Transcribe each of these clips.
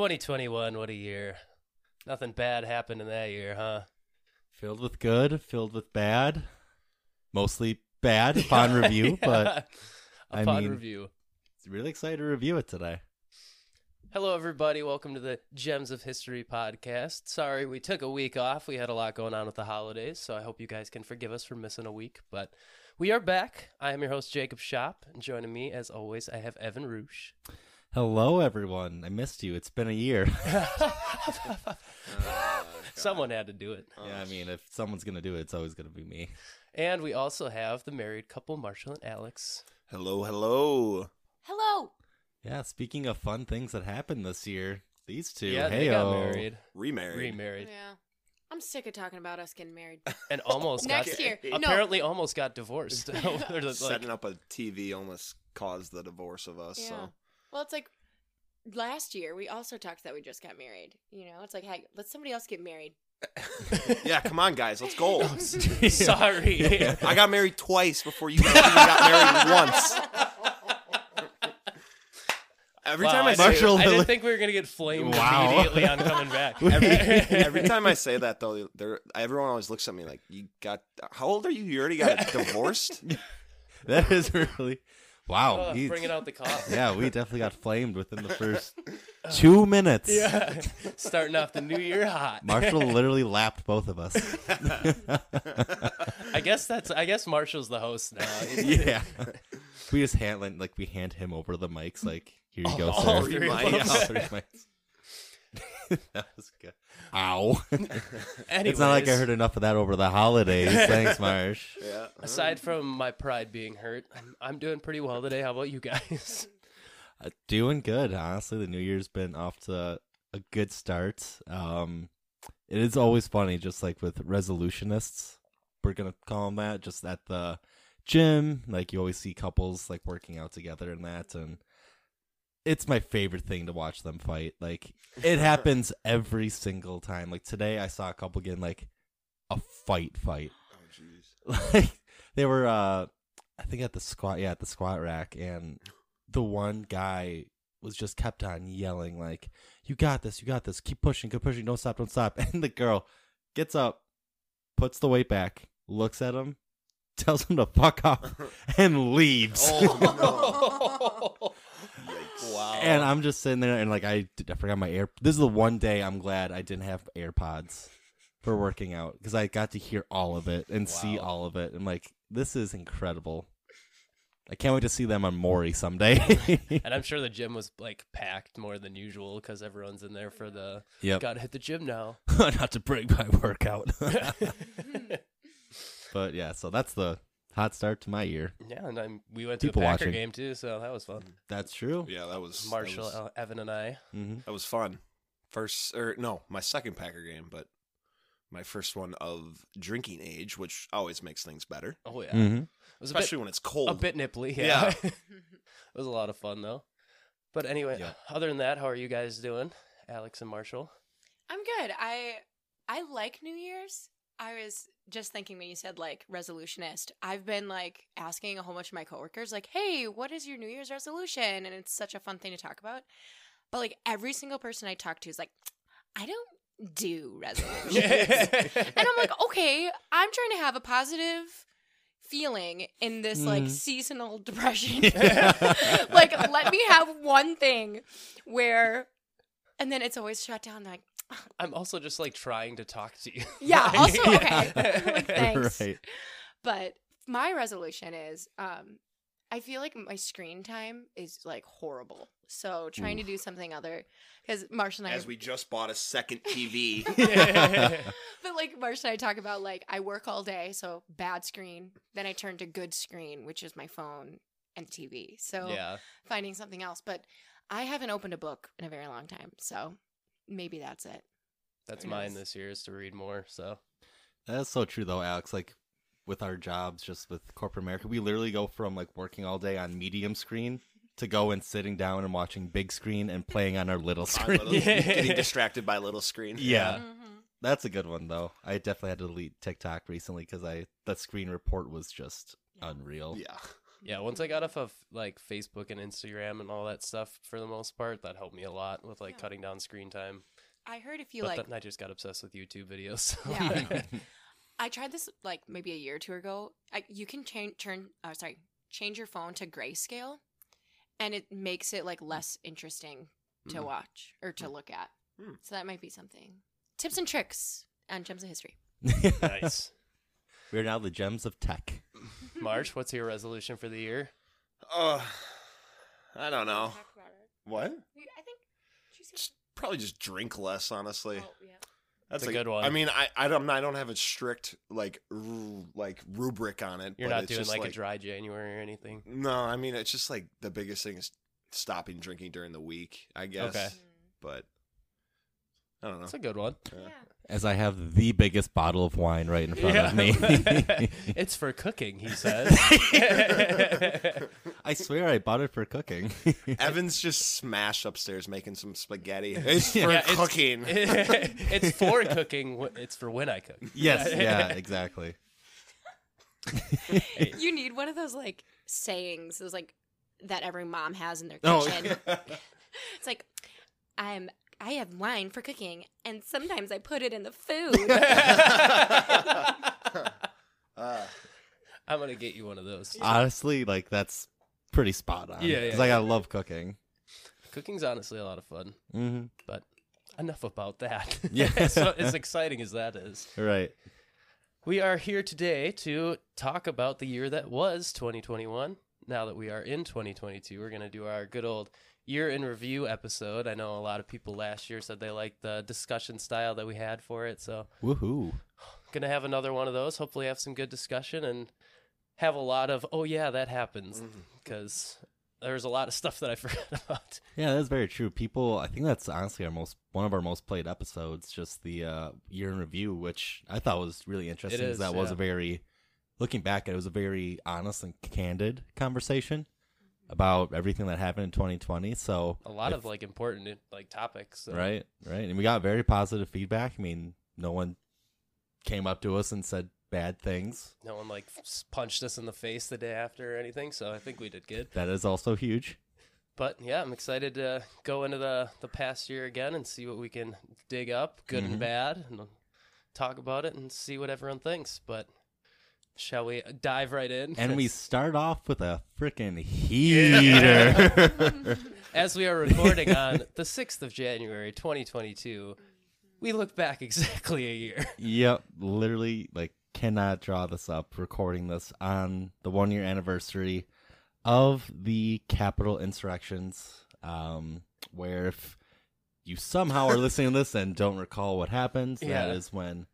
2021, what a year. Nothing bad happened in that year, huh? Filled with good, filled with bad. Mostly bad upon review, but I upon mean- review. really excited to review it today. Hello, everybody. Welcome to the Gems of History podcast. Sorry, we took a week off. We had a lot going on with the holidays, so I hope you guys can forgive us for missing a week. But we are back. I am your host, Jacob Shop, and joining me, as always, I have Evan Roosh. Hello, everyone. I missed you. It's been a year. Uh, Someone had to do it. yeah, I mean, if someone's gonna do it, it's always gonna be me. And we also have the married couple, Marshall and Alex. Hello, hello. Hello. Yeah. Speaking of fun things that happened this year, these two. yeah, they got heyo. married. Remarried. Remarried. Yeah. I'm sick of talking about us getting married. And almost got Next year. No. apparently almost got divorced. They're like- Setting up a TV almost caused the divorce of us. Yeah. So Well, it's like last year we also talked that we just got married. You know, it's like, hey, let somebody else get married. yeah, come on, guys, let's go. Oh, Sorry. I got married twice before you guys even got married once. Every Wow, time I, I, didn't- say I didn't think we were gonna get flamed Wow. immediately on coming back. every, every time I say that though, they're, everyone always looks at me like, "You got how old are you? You already got divorced?" That is really wow. Oh, bringing out the coffee. yeah, we definitely got flamed within the first two minutes. Yeah, starting off the new year hot. Marshall literally lapped both of us. I guess that's. I guess Marshall's the host now. yeah. We just hand like, we hand him over the mics like here you go, All sir. three of Yeah, all three mics. that was good. Ow. Anyways, it's not like I heard enough of that over the holidays. Thanks, Marsh. yeah. Aside from my pride being hurt, I'm, I'm doing pretty well today. How about you guys? Uh, doing good, honestly. The new year's been off to a good start. Um, it is always funny, just like with resolutionists, we're gonna call them that. Just at the gym, like you always see couples like working out together and that, and it's my favorite thing to watch them fight. Like it happens every single time. Like today, I saw a couple getting like a fight, fight Oh, jeez. like they were uh I think at the squat yeah, at the squat rack and the one guy was just kept on yelling like, You got this, you got this, keep pushing, keep pushing, don't stop, don't stop and the girl gets up, puts the weight back, looks at him, tells him to fuck off and leaves. Oh no. Wow. And I'm just sitting there and like I, I forgot my air. This is the one day I'm glad I didn't have AirPods for working out because I got to hear all of it and see all of it. And like this is incredible. I can't wait to see them on Maury someday. and I'm sure the gym was like packed more than usual because everyone's in there for the yep. gotta hit the gym now. Not to break my workout. but yeah, so that's the hot start to my year. Yeah, and I'm, we went People to a Packer watching. game too, so that was fun. That's true. Yeah, that was that Marshall, was- uh, Evan, and I. hmm That was fun. First, or no, my second Packer game, but my first one of drinking age, which always makes things better, Oh yeah, hmm it was a bit, especially when it's cold. a bit nipply. Yeah, Yeah. it was a lot of fun though. But anyway, Yeah. other than that, how are you guys doing, Alex and Marshall? I'm good. I I like New Year's. I was just thinking when you said like resolutionist, I've been like asking a whole bunch of my coworkers, like, hey, what is your New Year's resolution? And it's such a fun thing to talk about. But like every single person I talk to is like, I don't do resolutions. and I'm like, okay, I'm trying to have a positive feeling in this like Mhm. seasonal depression. like, let me have one thing where, and then it's always shut down. Like, I'm also just like trying to talk to you. Yeah, Like- also, okay. Like, thanks. right. but my resolution is, um, I feel like my screen time is like horrible. So trying to do something other, because Marsh and I, As we just bought a second TV. but like Marsh and I talk about like I work all day, so bad screen. Then I turn to good screen, which is my phone and TV. So yeah, finding something else. But I haven't opened a book in a very long time, so maybe that's it. that's Very mine nice. this year is to read more. So That's so true though, Alex. Like with our jobs, just with corporate America, we literally go from like working all day on medium screen to go and sitting down and watching big screen and playing on our little On screen. little- getting distracted by little screen. Yeah. Mhm. That's a good one though. I definitely had to delete TikTok recently because I that screen report was just unreal. Yeah. Yeah, once I got off of like Facebook and Instagram and all that stuff for the most part, that helped me a lot with like Yeah. cutting down screen time. I heard if you but like, then I just got obsessed with YouTube videos. so- Yeah. I tried this like maybe a year or two ago. I, you can change turn, oh sorry, change your phone to grayscale, and it makes it like less interesting to Mm. watch or to look at. Hmm. So that might be something. Tips and tricks on Gems of History. nice. We're now the gems of tech. March, what's your resolution for the year? Uh, I don't know. What? I think Just, probably just drink less, honestly. Oh, yeah. That's It's a like- good one. I mean, I I don't I don't have a strict like ru- like rubric on it. You're but not it's doing just like, a dry January or anything. No, I mean it's just like the biggest thing is stopping drinking during the week. I guess. Okay. But I don't know. That's a good one. Yeah. Yeah. As I have the biggest bottle of wine right in front of me. it's for cooking, he says. I swear I bought it for cooking. Evan's just smashed upstairs making some spaghetti. It's for Yeah, it's- cooking. it's for cooking. wh- It's for when I cook. yes, yeah, exactly. You need one of those like sayings, those like that every mom has in their Oh, kitchen. It's like I'm I have wine for cooking and sometimes I put it in the food. Uh, I'm gonna get you one of those. Honestly, like that's pretty spot on. Yeah, yeah, Because I love cooking. Cooking's honestly a lot of fun, hmm but enough about that. Yeah. so as exciting as that is. Right. We are here today to talk about the year that was 2021. Now that we are in 2022, we're going to do our good old year in review episode. I know a lot of people last year said they liked the discussion style that we had for it. So, Woohoo. going to have another one of those. Hopefully, have some good discussion and have a lot of, oh, yeah, that happens. Because there's a lot of stuff that I forgot about. Yeah, that's very true. People, I think that's honestly our most one of our most played episodes. Just the uh, year in review, which I thought was really interesting. 'cause is, that was a very, looking back, at it was a very honest and candid conversation about everything that happened in 2020. So A lot if- of like important like topics. so- right, right, and we got very positive feedback. I mean, no one came up to us and said bad things. No one like punched us in the face the day after or anything. So I think we did good. That is also huge. But yeah, I'm excited to go into the the past year again and see what we can dig up, good Mhm. and bad, and talk about it and see what everyone thinks. But shall we dive right in? And we start off with a freaking heater. as we are recording on the sixth of January, 2022, we look back exactly a year. Yep, literally, like, cannot draw this up. Recording this on the one year anniversary of the Capitol insurrections. Um, where if you somehow are listening to this and don't recall what happened, Yeah. that is when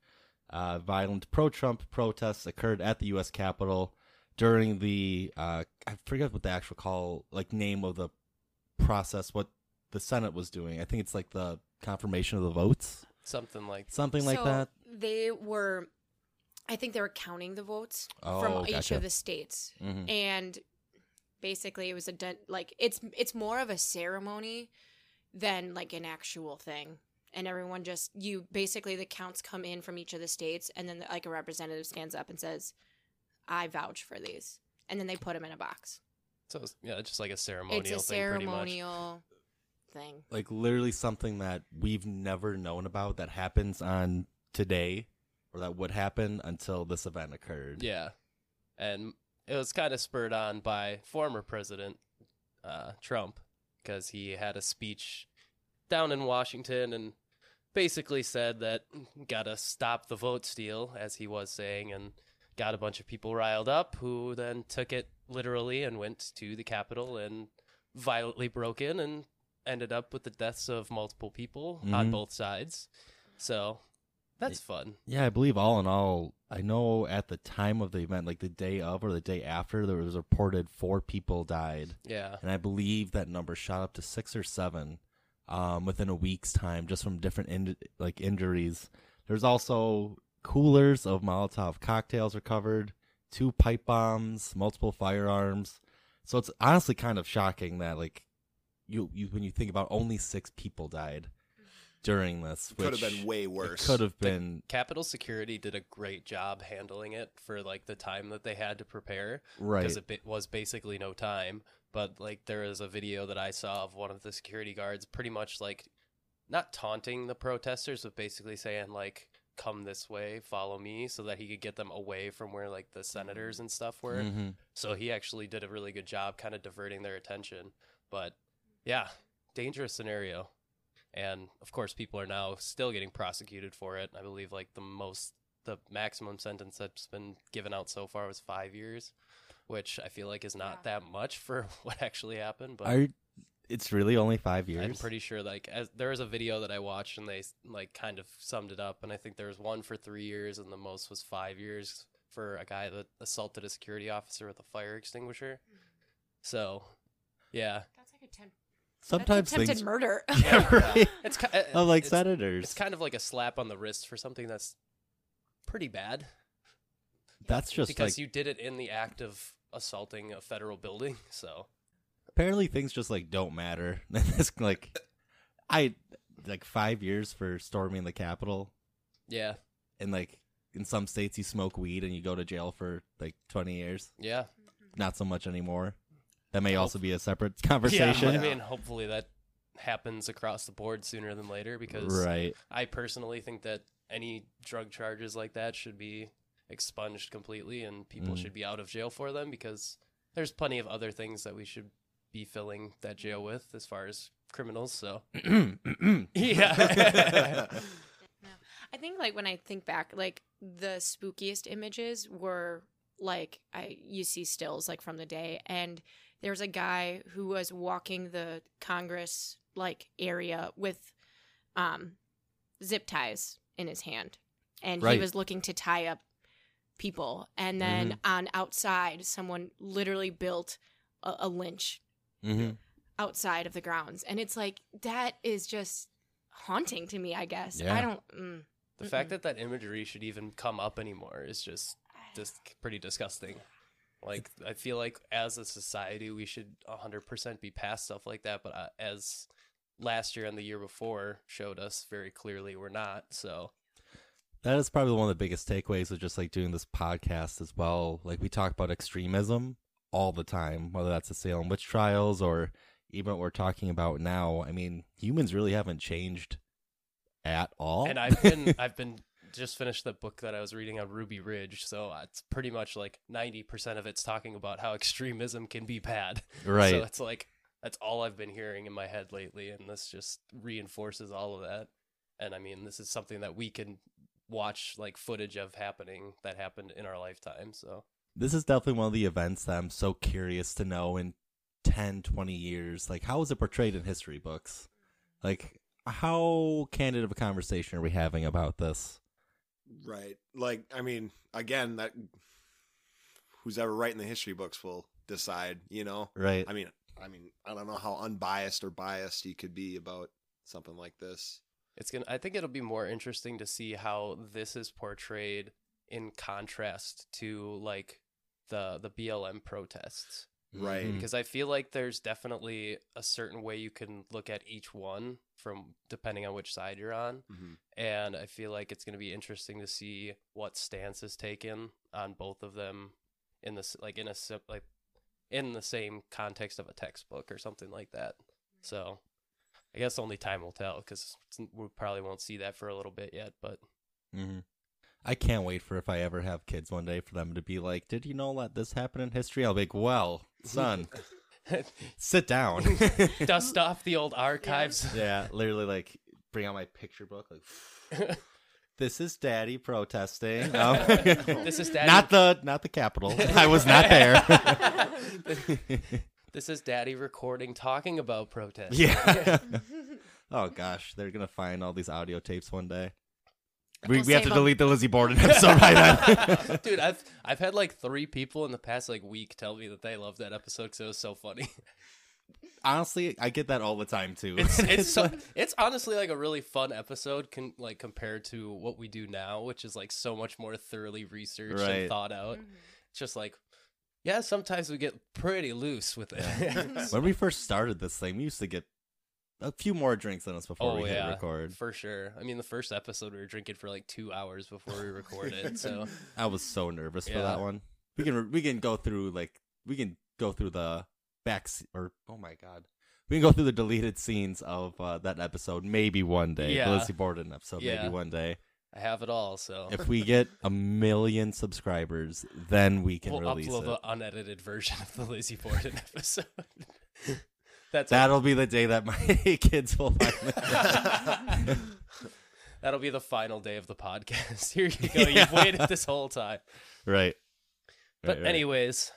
uh, violent pro Trump protests occurred at the U.S. Capitol during the, uh, I forget what the actual call, like, name of the process, what the Senate was doing. I think it's like the confirmation of the votes, Something like something like So that. They were, I think they were counting the votes Oh, from each of the states, Mhm. and basically it was a de- like it's it's more of a ceremony than like an actual thing. And everyone just you basically the counts come in from each of the states, and then like a representative stands up and says, "I vouch for these," and then they put them in a box. so. It's, yeah, just like a ceremonial it's a thing, ceremonial thing. like literally something that we've never known about that happens on today or that would happen until this event occurred. Yeah, and it was kind of spurred on by former President uh, Trump because he had a speech down in Washington and basically said that gotta stop the vote steal, as he was saying, and got a bunch of people riled up who then took it literally and went to the Capitol and violently broke in and ended up with the deaths of multiple people on Mhm. both sides. So that's fun. Yeah, I believe all in all, I know at the time of the event, like the day of or the day after, there was reported four people died. Yeah. And I believe that number shot up to six or seven um, within a week's time just from different in- like injuries. There's also coolers of Molotov cocktails recovered, two pipe bombs, multiple firearms. So it's honestly kind of shocking that like you, you when you think about only six people died during this. Could have been way it worse. Could have been Capitol Security did a great job handling it for like the time that they had to prepare right. because it was basically no time. But like there is a video that I saw of one of the security guards pretty much like not taunting the protesters, but basically saying like come this way, follow me so that he could get them away from where like the senators and stuff were. Mhm. So he actually did a really good job kind of diverting their attention. But yeah, dangerous scenario. And of course, people are now still getting prosecuted for it. I believe like the most, the maximum sentence that's been given out so far was five years, which I feel like is not Yeah. that much for what actually happened. But Are it's really only five years? I'm pretty sure like as there was a video that I watched and they like kind of summed it up, and I think there was one for three years and the most was five years for a guy that assaulted a security officer with a fire extinguisher. So, yeah, That's like a ten- Sometimes that's attempted things. murder. Yeah, right. it's ki- uh, Oh, like it's, senators. It's kind of like a slap on the wrist for something that's pretty bad That's just because like you did it in the act of assaulting a federal building. So apparently things just like don't matter. it's like I like five years for storming the Capitol, yeah, and like in some states you smoke weed and you go to jail for like twenty years. yeah, Not so much anymore. That may Hope- also be a separate yeah. conversation. I mean, hopefully that happens across the board sooner than later because right. I personally think that any drug charges like that should be expunged completely and people Mm. should be out of jail for them because there's plenty of other things that we should be filling that jail with as far as criminals. So, yeah. I think like when I think back, like the spookiest images were like I you see stills like from the day, and there was a guy who was walking the Congress like area with um zip ties in his hand, and he was looking to tie up people, and then on outside, someone literally built a, a lynch hmm outside of the grounds, and it's like that is just haunting to me. I guess Yeah. I don't. Mm. the fact that that imagery should even come up anymore is just just pretty disgusting. Like I feel like as a society we should 100% be past stuff like that, but uh, as last year and the year before showed us very clearly we're not. So, That is probably one of the biggest takeaways of just like doing this podcast as well. Like we talk about extremism all the time, whether that's the Salem witch trials or even what we're talking about now. I mean, humans really haven't changed at all. and I've been I've been just finished the book that I was reading on Ruby Ridge, so uh, it's pretty much like 90% of it's talking about how extremism can be bad. right. So it's like that's all I've been hearing in my head lately, and this just reinforces all of that. And I mean, this is something that we can watch like footage of happening that happened in our lifetime. So this is definitely one of the events that I'm so curious to know in 10, 20 years. Like, how is it portrayed in history books? Like, how candid of a conversation are we having about this? Right. Like, I mean, again, that who's ever writing the history books will decide, you know? Right. I mean, I mean, I don't know how unbiased or biased you could be about something like this. It's gonna. I think it'll be more interesting to see how this is portrayed in contrast to like the the BLM protests. Right. Mhm. because I feel like there's definitely a certain way you can look at each one from depending on which side you're on, Mm-hmm. and I feel like it's going to be interesting to see what stance is taken on both of them in this like in a like in the same context of a textbook or something like that. So I guess only time will tell because we probably won't see that for a little bit yet. But hmm I can't wait for if I ever have kids one day for them to be like, "Did you know that this happened in history?" I'll be like, "Well, son, sit down." dust off the old archives. yeah, literally, like bring out my picture book. Like, this is Daddy protesting. Um, This is Daddy- Not the not the Capitol. I was not there. This is Daddy recording talking about protest. yeah. oh gosh, they're gonna find all these audio tapes one day. We, We'll we have to save 'em. delete the Lizzie Borden episode right on. Dude, I've I've had like three people in the past like week tell me that they love that episode because it was so funny. Honestly, I get that all the time too. It's it's so, it's honestly like a really fun episode, con- like compared to what we do now, which is like so much more thoroughly researched Right. and thought out. It's just like, yeah, sometimes we get pretty loose with it. when we first started this thing, we used to get a few more drinks than us before oh we yeah, hit record. for sure. I mean, the first episode we were drinking for like two hours before we recorded. so I was so nervous for that one. We can we can go through like we can go through the back or oh my god. We can go through the deleted scenes of uh, that episode maybe one day. Yeah. The Lizzie Borden episode Yeah. maybe one day. I have it all. So If we get a million subscribers, then we can we'll release upload it. the unedited version of the Lizzie Borden episode. That's That'll be the day that my kids will find it. That'll be the final day of the podcast. Here you go. You've Yeah. waited this whole time. right. But Right, right. anyways,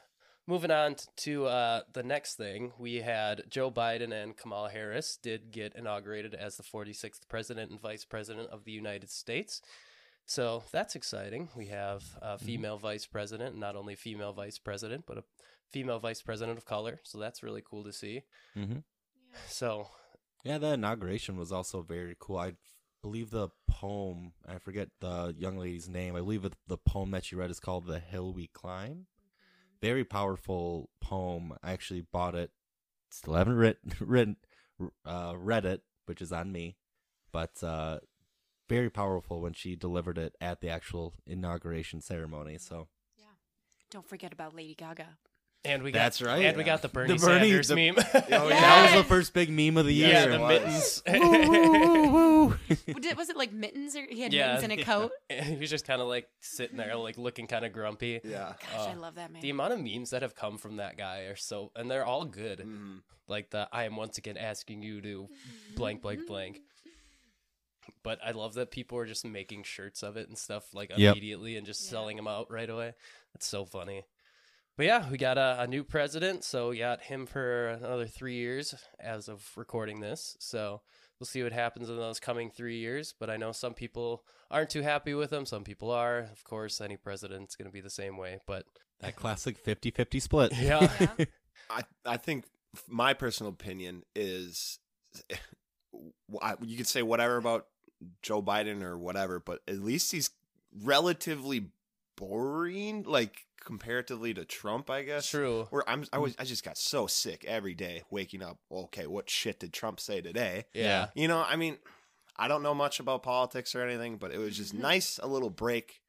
moving on to uh, the next thing, we had Joe Biden and Kamala Harris did get inaugurated as the 46th president and vice president of the United States. So that's exciting. We have a Mm-hmm. female vice president, not only female vice president, but a female vice president of color. So that's really cool to see. Mhm. So Yeah, the inauguration was also very cool. I believe the poem, I forget the young lady's name. I believe the poem that she read is called The Hill We Climb. Very powerful poem. I actually bought it. Still haven't read, read, uh, read it, which is on me. But uh, very powerful when she delivered it at the actual inauguration ceremony. So yeah, Don't forget about Lady Gaga. And we got That's right. and we got the Bernie Bernie- Sanders the- meme. Oh, Yeah. that was the first big meme of the year. yeah, the was. mittens. Was it- was it like mittens or he had Yeah. mittens and a coat? he was just kind of like sitting there, like looking kind of grumpy. Yeah. Gosh, I Uh, love that man. The amount of memes that have come from that guy are so, and they're all good. Mhm. Like the I am once again asking you to blank, blank, blank. But I love that people are just making shirts of it and stuff like Yep. immediately and just Yeah. selling them out right away. It's so funny. But yeah, we got a, a new president, so we got him for another three years as of recording this. So we'll see what happens in those coming three years. But I know some people aren't too happy with him. Some people are. Of course, any president's going to be the same way. But That classic 50 50 split. yeah, Yeah. I I think my personal opinion is you could say whatever about Joe Biden or whatever, but at least he's relatively boring, like comparatively to Trump, I guess. true. Where I'm, I mm. was, I just got so sick every day waking up. Okay, what shit did Trump say today? Yeah. You know, I mean, I don't know much about politics or anything, but it was just mm-hmm. nice a little break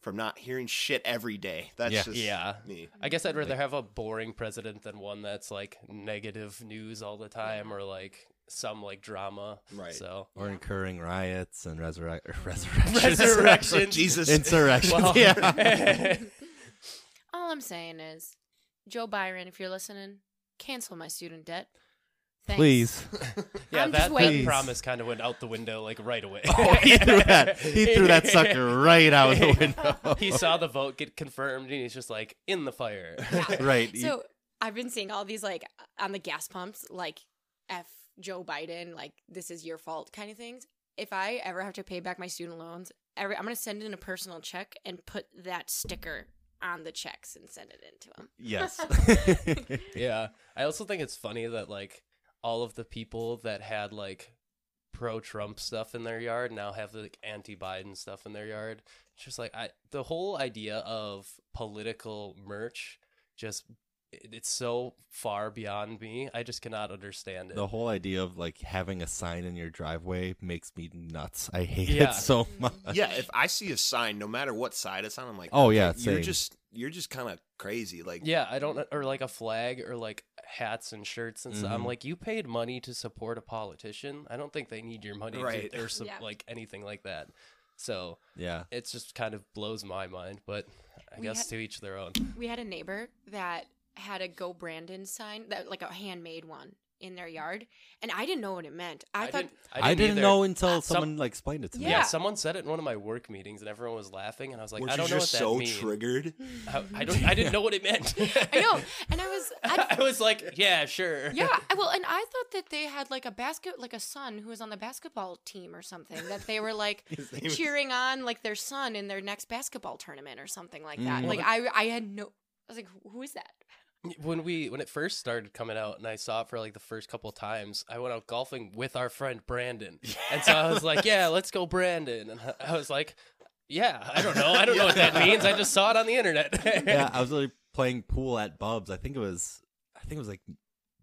from not hearing shit every day. That's Yeah. just Yeah. me. I guess I'd rather have a boring president than one that's like negative news all the time or like some like drama. Right. So Or Yeah. incurring riots and resurrect resurrections. Resurrection. Jesus. Insurrections. Well- yeah. All I'm saying is, Joe Byron, if you're listening, cancel my student debt. Thanks. Please. yeah, I'm that, just that waiting. promise kind of went out the window like right away. Oh, he threw that. He threw that sucker right out the window. he saw the vote get confirmed and he's just like in the fire. right. you- So I've been seeing all these like on the gas pumps, like F Joe Biden, like this is your fault kind of things. If I ever have to pay back my student loans, every, I'm gonna send in a personal check and put that sticker on the checks and send it into him. yes. yeah. I also think it's funny that like all of the people that had like pro Trump stuff in their yard now have like anti Biden stuff in their yard. It's just like I the whole idea of political merch just it- it's so far beyond me. I just cannot understand it. the whole idea of like having a sign in your driveway makes me nuts. I hate Yeah. it so much. yeah, if I see a sign, no matter what side it's on, I'm like, Oh, yeah, okay, you're same. just you're just kind of crazy. Like, Yeah, I don't or like a flag or like hats and shirts and stuff. I'm mm-hmm. like, you paid money to support a politician. I don't think they need your money Right. to, or su- Yeah. like anything like that. So Yeah. it's just kind of blows my mind. But I We guess had- to each their own. We had a neighbor that had a Go Brandon sign, that like a handmade one in their yard, and I didn't know what it meant. I, thought didn't, I didn't, either. know until Uh, some- someone like explained it to me. Yeah. Yeah. someone said it in one of my work meetings, and everyone was laughing, and I was like, weren't I don't know what just that so means. triggered? I, I don't. I didn't know what it meant. I know, and I was I, I was like, yeah, sure. Yeah, well, and I thought that they had like a basket, like a son who was on the basketball team or something. That they were like His name is- cheering on like their son in their next basketball tournament or something like that. Mm. Like I, I had no. I was like, who is that? When we when it first started coming out and I saw it for like the first couple times, I went out golfing with our friend Brandon, and so I was like, "Yeah, let's go, Brandon." And I was like, "Yeah, I don't know, I don't know what that means. I just saw it on the internet." yeah, I was really playing pool at Bubs. I think it was, I think it was like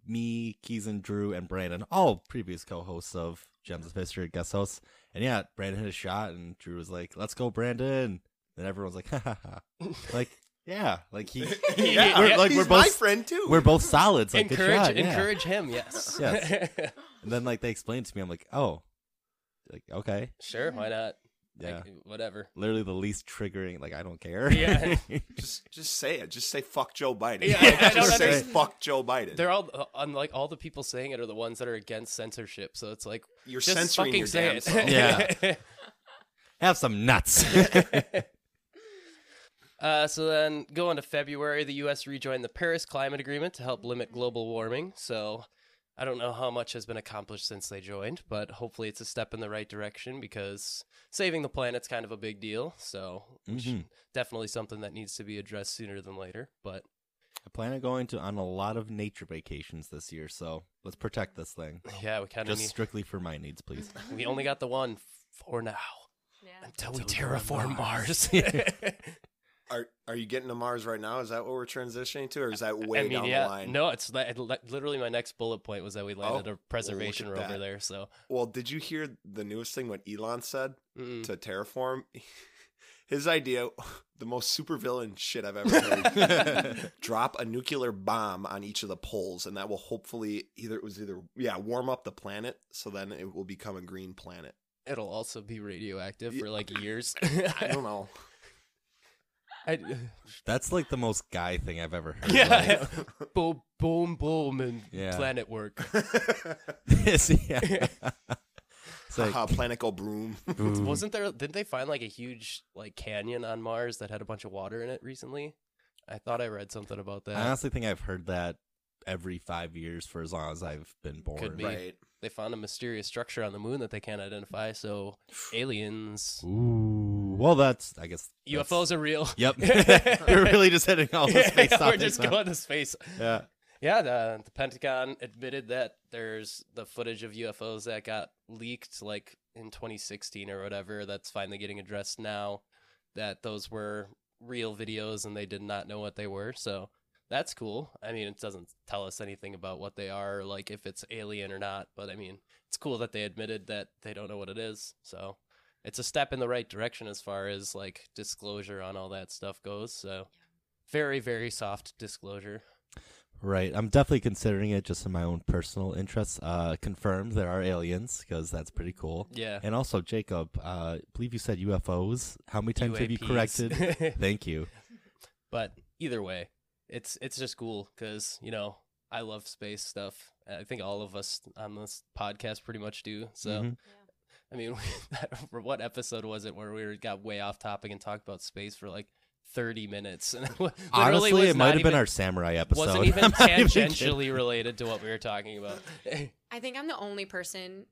me, keys and Drew, and Brandon, all previous co-hosts of Gems of History guest hosts. And yeah, Brandon hit a shot, and Drew was like, "Let's go, Brandon!" And everyone's like, "Ha ha ha!" Like, yeah, like he, Yeah, we're, yeah. like He's we're both my friend too. we're both solids. Like, good encourage shot, yeah. encourage him. Yes. Yes. And then like they explained to me, I'm like, oh, like okay, sure. Why not? yeah. Like, whatever. Literally the least triggering. Like I don't care. Yeah. just just say it. Just say fuck Joe Biden. Yeah, I- I don't just say understand. fuck Joe Biden. They're all uh, unlike all the people saying it are the ones that are against censorship. So it's like You're just censoring fucking your say damn it. self. Yeah. Have some nuts. Uh, so then, going to February, the U.S. rejoined the Paris Climate Agreement to help limit global warming. So I don't know how much has been accomplished since they joined, but hopefully it's a step in the right direction because saving the planet's kind of a big deal. So which- Mhm. definitely something that needs to be addressed sooner than later. But I plan on going to on a lot of nature vacations this year, so let's protect this thing. yeah, we kind of Just need. strictly for my needs, please. We only got the one for now Yeah. until we Until we go to terraform Mars. Are are you getting to Mars right now? Is that what we're transitioning to, or is that way I mean, down yeah, the line? no, it's li- li- literally my next bullet point was that we landed Oh, a Perseverance rover that. there. So Well, did you hear the newest thing? What Elon said mm. to terraform? His idea, the most supervillain shit I've ever heard. drop a nuclear bomb on each of the poles, and that will hopefully either it was either yeah warm up the planet, so then it will become a green planet. it'll also be radioactive Yeah. for like years. I don't know. I, That's like the most guy thing I've ever heard. yeah, boom, boom, boom, and Yeah. planet work. Yes, yeah. It's like, Haha, planet go broom. ooh. Wasn't there? Didn't they find like a huge like canyon on Mars that had a bunch of water in it recently? I thought I read something about that. I honestly think I've heard that every five years for as long as I've been born. Could be. right. They found a mysterious structure on the moon that they can't identify. So aliens, Ooh. Well, that's I guess that's- UFOs are real. Yep. You're really just hitting all the Yeah, space we're just now. going to space. Yeah. Yeah, the, the Pentagon admitted that there's the footage of UFOs that got leaked like in 2016 or whatever that's finally getting addressed now that those were real videos and they did not know what they were. So that's cool. I mean, it doesn't tell us anything about what they are, like if it's alien or not, but I mean, it's cool that they admitted that they don't know what it is. So it's a step in the right direction as far as like disclosure on all that stuff goes. So very, very soft disclosure. Right. I'm definitely considering it just in my own personal interests. Uh, confirmed there are aliens because that's pretty cool. Yeah. And also, Jacob, uh, I believe you said UFOs. How many times have you corrected? Thank you. but either way, it's it's just cool because you know I love space stuff. I think all of us on this podcast pretty much do. So Mhm. I mean, for what episode was it where we got way off topic and talked about space for like thirty minutes? And Honestly, it might not have been our samurai episode. wasn't even I'm even tangentially related to what we were talking about. I think I'm the only person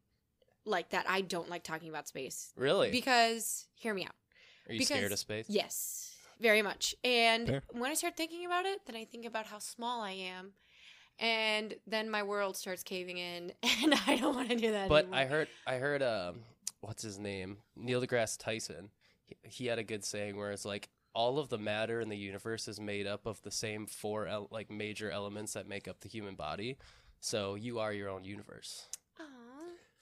like that. I don't like talking about space really? because hear me out. Are you because- scared of space? Yes, very much. And Fair. when I start thinking about it, then I think about how small I am. And then my world starts caving in, and I don't want to do that But anymore. I heard, I heard, um, what's his name? Neil deGrasse Tyson. He, he had a good saying where it's like all of the matter in the universe is made up of the same four el- like major elements that make up the human body. So you are your own universe. Aw.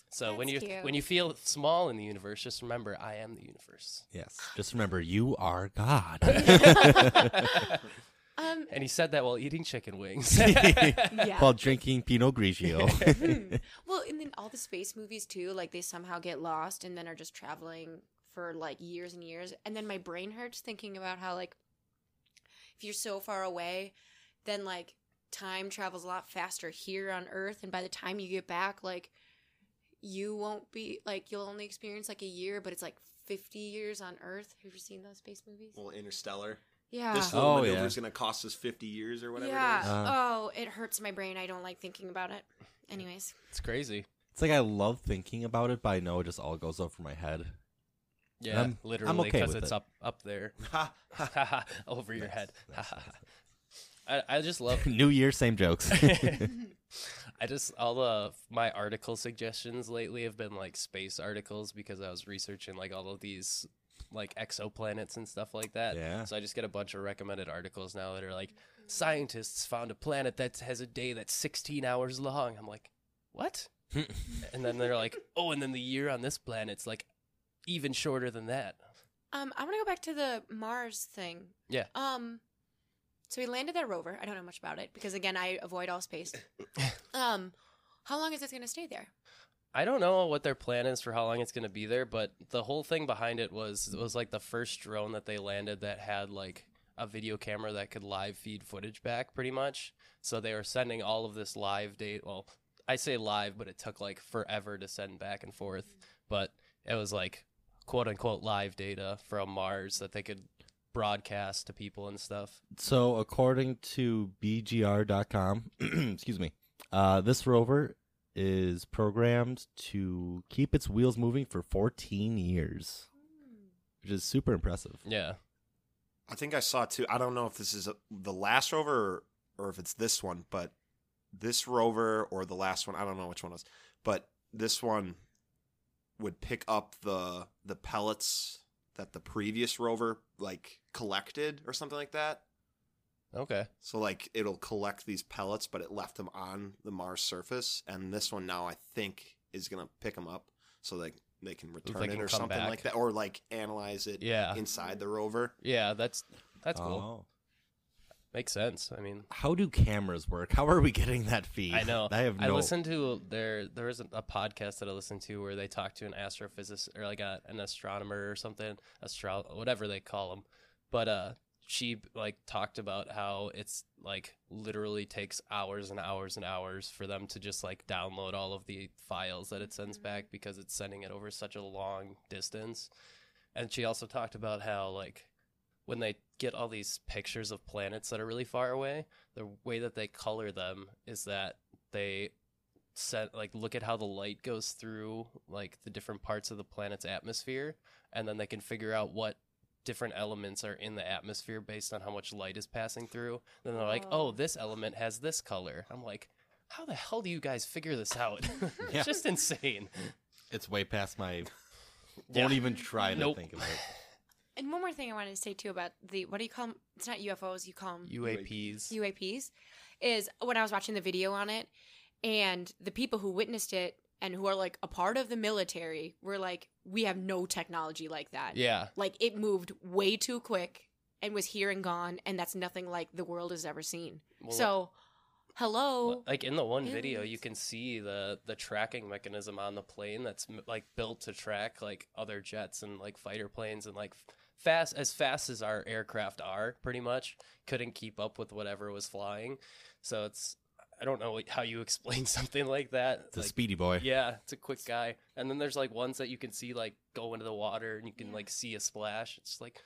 So when you cute. when you feel small in the universe, just remember I am the universe. Yes. Just remember, you are God. Um, And he said that while eating chicken wings. yeah. While drinking Pinot Grigio. Hmm. well, and then all the space movies too, like they somehow get lost and then are just traveling for like years and years. And then my brain hurts thinking about how like if you're so far away, then like time travels a lot faster here on Earth, and by the time you get back, like you won't be like you'll only experience like a year, but it's like fifty years on Earth. Have you ever seen those space movies? Well, Interstellar. Yeah. This little Oh, maneuver yeah. is going to cost us 50 years or whatever yeah. it is. Uh. oh, it hurts my brain. I don't like thinking about it. Anyways. it's crazy. it's like I love thinking about it, but I know it just all goes over my head. Yeah, I'm- I'm literally okay because with it's it. up up there Ha, ha. over your head. I, I just love New Year, same jokes. I just all the my article suggestions lately have been like space articles because I was researching like all of these like exoplanets and stuff like that. Yeah. So I just get a bunch of recommended articles now that are like scientists found a planet that has a day that's 16 hours long. I'm like, what? and then they're like, oh, and then the year on this planet's like even shorter than that. Um, I want to go back to the Mars thing. Yeah. Um, so we landed that rover. I don't know much about it because again, I avoid all space. um, how long is it going to stay there? I don't know what their plan is for how long it's going to be there, but the whole thing behind it was it was like the first drone that they landed that had like a video camera that could live feed footage back pretty much. So they were sending all of this live data. Well, I say live, but it took like forever to send back and forth. But it was like quote unquote live data from Mars that they could broadcast to people and stuff. So, according to BGR.com, excuse me, uh, this rover is programmed to keep its wheels moving for 14 years, which is super impressive. Yeah. I think I saw too. I don't know if this is a, the last rover or, or if it's this one, but this rover or the last one, I don't know which one it was, but this one would pick up the the pellets that the previous rover like collected or something like that. Okay. So like it'll collect these pellets, but it left them on the Mars surface, and this one now I think is gonna pick them up so they they can return they it or something back. like that, or like analyze it Yeah. inside the rover. Yeah, that's that's cool. Oh. Makes sense. I mean, How do cameras work? How are we getting that feed? I know. I have no. I listened to there. There was a, a podcast that I listened to where they talked to an astrophysicist or like a, an astronomer or something, astro whatever they call them. But uh, she like talked about how it's like literally takes hours and hours and hours for them to just like download all of the files that it sends mm-hmm. back because it's sending it over such a long distance. And she also talked about how like when they get all these pictures of planets that are really far away, the way that they color them is that they set like look at how the light goes through like the different parts of the planet's atmosphere and then they can figure out what different elements are in the atmosphere based on how much light is passing through then they're like Oh. oh this element has this color i'm like how the hell do you guys figure this out it's Yeah. just insane It's way past my. Yeah. Won't even try to Nope. think about it. And one more thing I wanted to say too about the what do you call them? It's not UFOs. You call them uaps UAPs. Is when I was watching the video on it, and the people who witnessed it and who are like a part of the military were like, we have no technology like that. yeah Like it moved way too quick and was here and gone, and that's nothing like the world has ever seen. Well, so, hello. like in the one video you can see the the tracking mechanism on the plane that's m- like built to track like other jets and like fighter planes and like fast as fast as our aircraft are pretty much couldn't keep up with whatever was flying so it's i don't know how you explain something like that It's a speedy boy. yeah it's a quick guy and then there's like ones that you can see like go into the water and you can Yeah. like see a splash it's like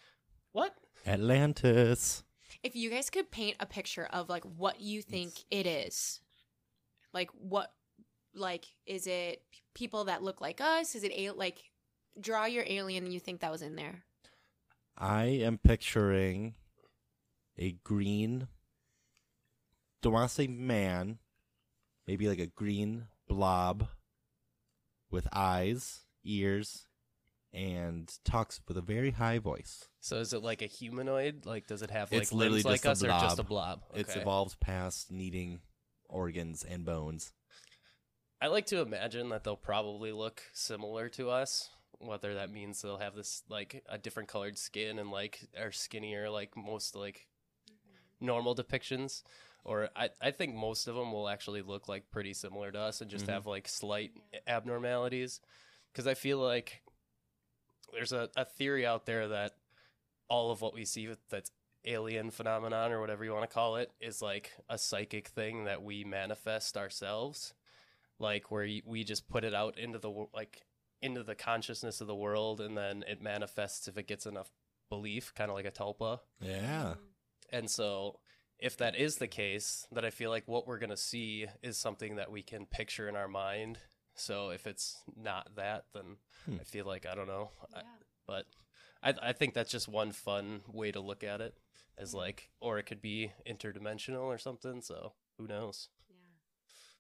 what Atlantis. if you guys could paint a picture of like what you think it is, like what, like is it people that look like us? Is it a like draw your alien and you think that was in there? I am picturing a green. Don't want to say man. Maybe like a green blob with eyes, ears, and talks with a very high voice. so is it like a humanoid like does it have like It's literally limbs like just a us or just a blob. blob It's evolved past needing organs and bones. I like to imagine that they'll probably look similar to us. Whether that means they'll have this like a different colored skin and like are skinnier like most like normal depictions, or I I think most of them will actually look like pretty similar to us and just Mhm. have like slight abnormalities. Because I feel like there's a, a theory out there that all of what we see that's alien phenomenon or whatever you want to call it is like a psychic thing that we manifest ourselves like where we just put it out into the like into the consciousness of the world and then it manifests if it gets enough belief kind of like a tulpa Yeah. and so if that is the case that i feel like what we're going to see is something that we can picture in our mind so if it's not that then Hmm. i feel like i don't know I- but I, I think that's just one fun way to look at it as like or it could be interdimensional or something so who knows Yeah.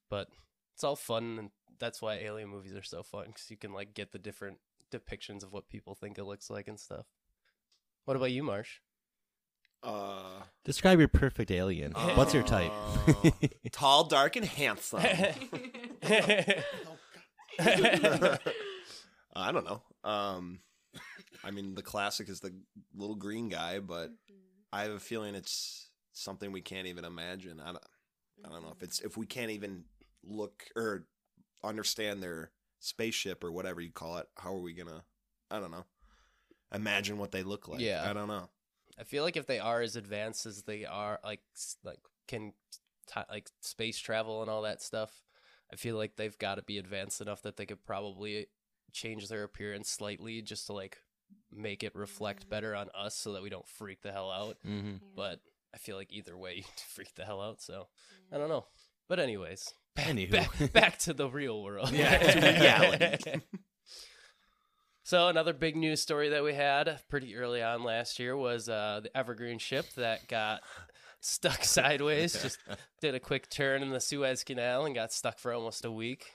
but it's all fun and that's why alien movies are so fun because you can like get the different depictions of what people think it looks like and stuff What about you, Marsh? Uh, Describe your perfect alien. What's your type? uh, tall, dark, and handsome. I don't know. Um, I mean, the classic is the little green guy, but I have a feeling it's something we can't even imagine. I don't, I don't know if it's if we can't even look or understand their spaceship or whatever you call it. How are we gonna? I don't know. Imagine what they look like. Yeah. I don't know. I feel like if they are as advanced as they are, like like can ti like space travel and all that stuff, I feel like they've got to be advanced enough that they could probably change their appearance slightly just to like make it reflect better on us, so that we don't freak the hell out. hmm But I feel like either way, you'd freak the hell out. So I don't know. But anyways, Anywho. back, back to the real world. Yeah, to reality. so another big news story that we had pretty early on last year was uh, the Evergreen ship that got stuck sideways. Just did a quick turn in the Suez Canal and got stuck for almost a week.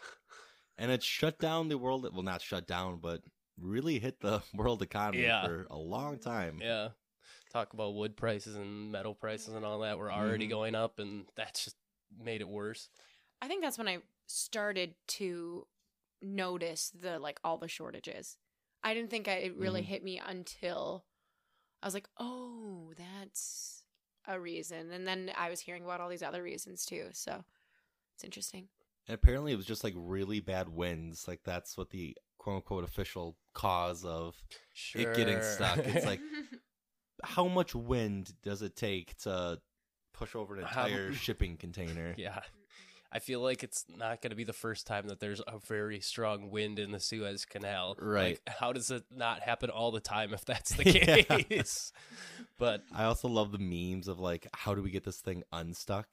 and it shut down the world. Well, not shut down, but really hit the world economy Yeah. for a long time. Yeah. Talk about wood prices and metal prices and all that were already Mhm. going up, and that's just made it worse. I think that's when I started to notice the like all the shortages. I didn't think I, it really Mhm. hit me until I was like, "Oh, that's a reason." And then I was hearing about all these other reasons too. So it's interesting. And apparently, it was just like really bad winds. Like that's what the quote unquote official cause of It getting stuck. It's like- how much wind does it take to push over an How- entire shipping container? Yeah. I feel like it's not going to be the first time that there's a very strong wind in the Suez Canal. Right. Like, how does it not happen all the time if that's the Yeah. case? but I also love the memes of like, how do we get this thing unstuck?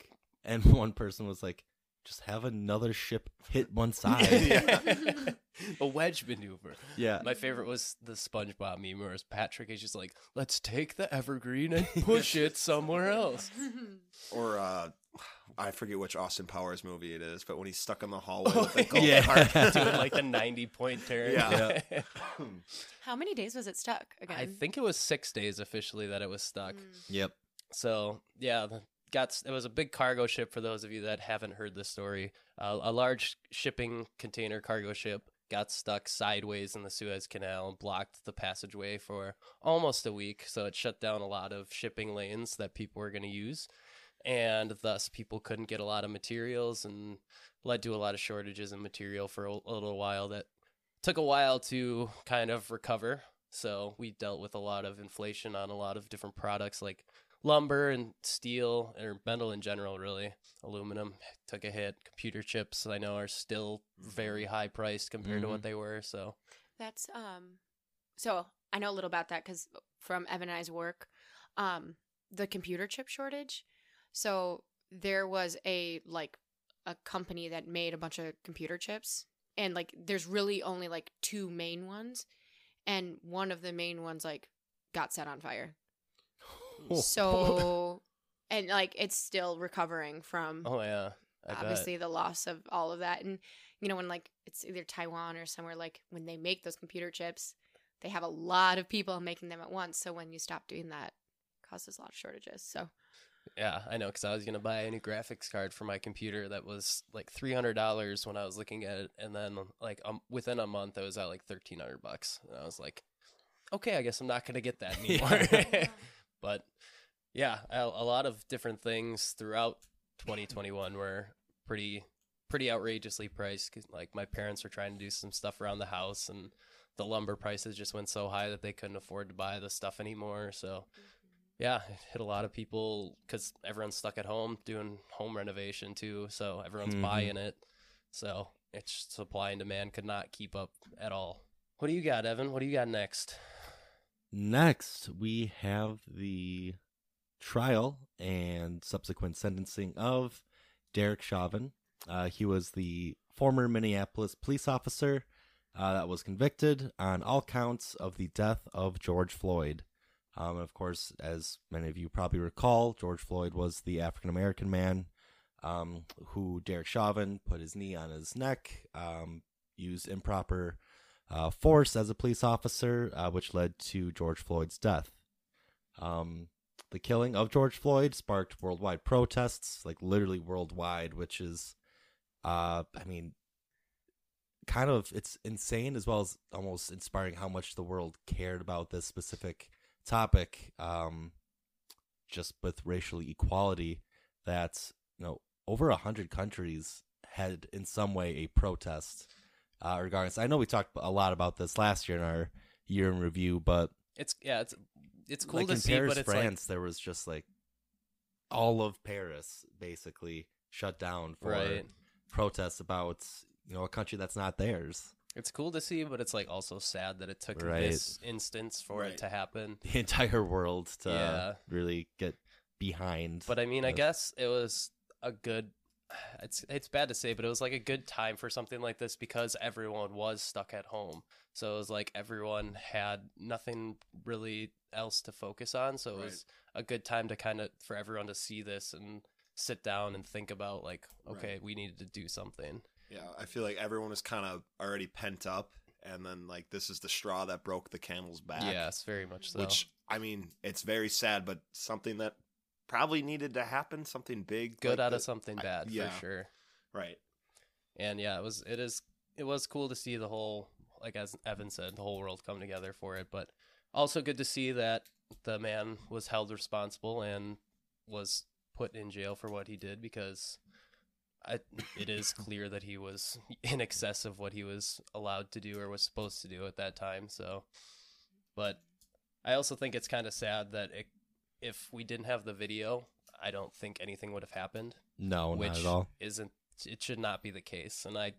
And one person was like, just have another ship hit one side. a wedge maneuver. yeah. My favorite was the SpongeBob meme where Patrick is just like, let's take the Evergreen and push it somewhere else. Or I forget which Austin Powers movie it is, but when he's stuck in the hallway with the gold yeah. card. Doing like the 90 point turn. Yeah. How many days was it stuck again? I think it was six days officially that it was stuck. Mm. Yep. So yeah, got it was a big cargo ship. For those of you that haven't heard this story, uh, a large shipping container cargo ship got stuck sideways in the Suez Canal and blocked the passageway for almost a week. So it shut down a lot of shipping lanes that people were going to use, and thus people couldn't get a lot of materials and led to a lot of shortages in material for a, a little while. That took a while to kind of recover. So we dealt with a lot of inflation on a lot of different products like lumber and steel or metal in general really aluminum took a hit computer chips i know are still very high priced compared to what Mhm. they were so That's um. So I know a little about that because from Evan and I's work, um, the computer chip shortage. So there was a like a company that made a bunch of computer chips, and like there's really only like two main ones, and one of the main ones like got set on fire. So, and like it's still recovering from oh yeah I obviously the loss of all of that and you know when like it's either taiwan or somewhere like when they make those computer chips they have a lot of people making them at once so when you stop doing that it causes a lot of shortages so bet. Yeah i know because i was going to buy a new graphics card for my computer that was like $300 when i was looking at it and then like um, within a month it was at like 1300 bucks and i was like okay i guess i'm not going to get that anymore. But yeah a, a lot of different things throughout 2021 were pretty pretty outrageously priced 'cause, like my parents were trying to do some stuff around the house and the lumber prices just went so high that they couldn't afford to buy the stuff anymore so yeah it hit a lot of people because everyone's stuck at home doing home renovation too so everyone's Mhm. buying it so it's supply and demand could not keep up at all what do you got evan what do you got next Next, we have the trial and subsequent sentencing of Derek Chauvin. Uh, he was the former Minneapolis police officer uh, that was convicted on all counts of the death of George Floyd. Um, and of course, as many of you probably recall, George Floyd was the African American man um, who Derek Chauvin put his knee on his neck, um, used improper uh, force as a police officer, uh, which led to George Floyd's death. Um, the killing of George Floyd sparked worldwide protests, like literally worldwide, which is, uh, I mean, kind of it's insane as well as almost inspiring how much the world cared about this specific topic. Um, just with racial equality, that you know over a hundred countries had in some way a protest uh, regarding. I know we talked a lot about this last year in our year in review, but It's yeah, it's it's cool like to in see, Paris, but it's France, there was just like all of Paris basically shut down for right. protests about you know a country that's not theirs. It's cool to see, but it's like also sad that it took Right. this instance for Right. it to happen. The entire world to Yeah. really get behind. But I mean, I guess it was a good. It's it's bad to say, but it was like a good time for something like this because everyone was stuck at home. So it was like everyone had nothing really else to focus on. So it Right. was a good time to kind of for everyone to see this and sit down and think about like, okay, Right. we needed to do something. Yeah, I feel like everyone was kind of already pent up, and then like this is the straw that broke the camel's back. Yes, very much so. Which I mean, it's very sad, but something that probably needed to happen. Something big, good like out of the- something I- bad yeah. for sure. Right. and yeah, it was it is it was cool to see the whole like as Evan said, the whole world come together for it, but also good to see that the man was held responsible and was put in jail for what he did because I, it is clear that he was in excess of what he was allowed to do or was supposed to do at that time. So, but I also think it's kind of sad that it, if we didn't have the video, I don't think anything would have happened no, which not at all. isn't it should not be the case and i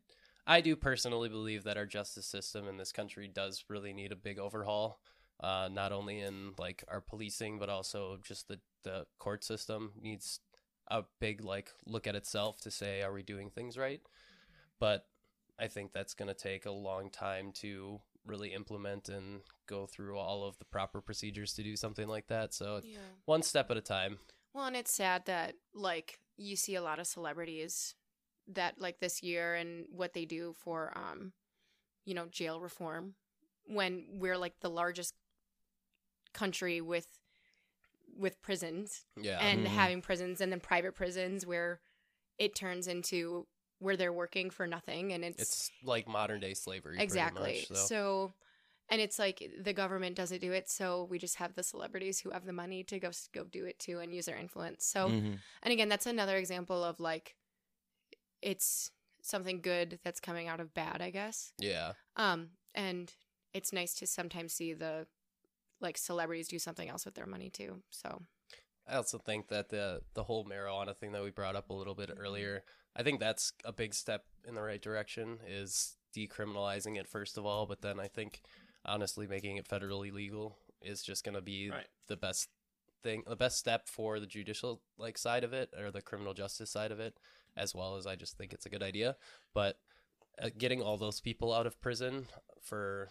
i do personally believe that our justice system in this country does really need a big overhaul uh, not only in like our policing but also just the the court system needs a big like look at itself to say are we doing things right? But i think that's going to take a long time to really implement and go through all of the proper procedures to do something like that. So Yeah. one step at a time. Well, and it's sad that like you see a lot of celebrities that like this year and what they do for um you know jail reform when we're like the largest country with with prisons yeah and Mhm. having prisons and then private prisons where it turns into where they're working for nothing and it's, it's like modern day slavery exactly much, so. so and it's like the government doesn't do it so we just have the celebrities who have the money to go go do it too and use their influence so Mhm. and again that's another example of like it's something good that's coming out of bad i guess yeah um and it's nice to sometimes see the like celebrities do something else with their money too so. I also think that the the whole marijuana thing that we brought up a little bit earlier, I think that's a big step in the right direction is decriminalizing it first of all, but then I think honestly making it federally legal is just going to be Right. the best thing, the best step for the judicial like side of it or the criminal justice side of it as well as I just think it's a good idea, but uh, getting all those people out of prison for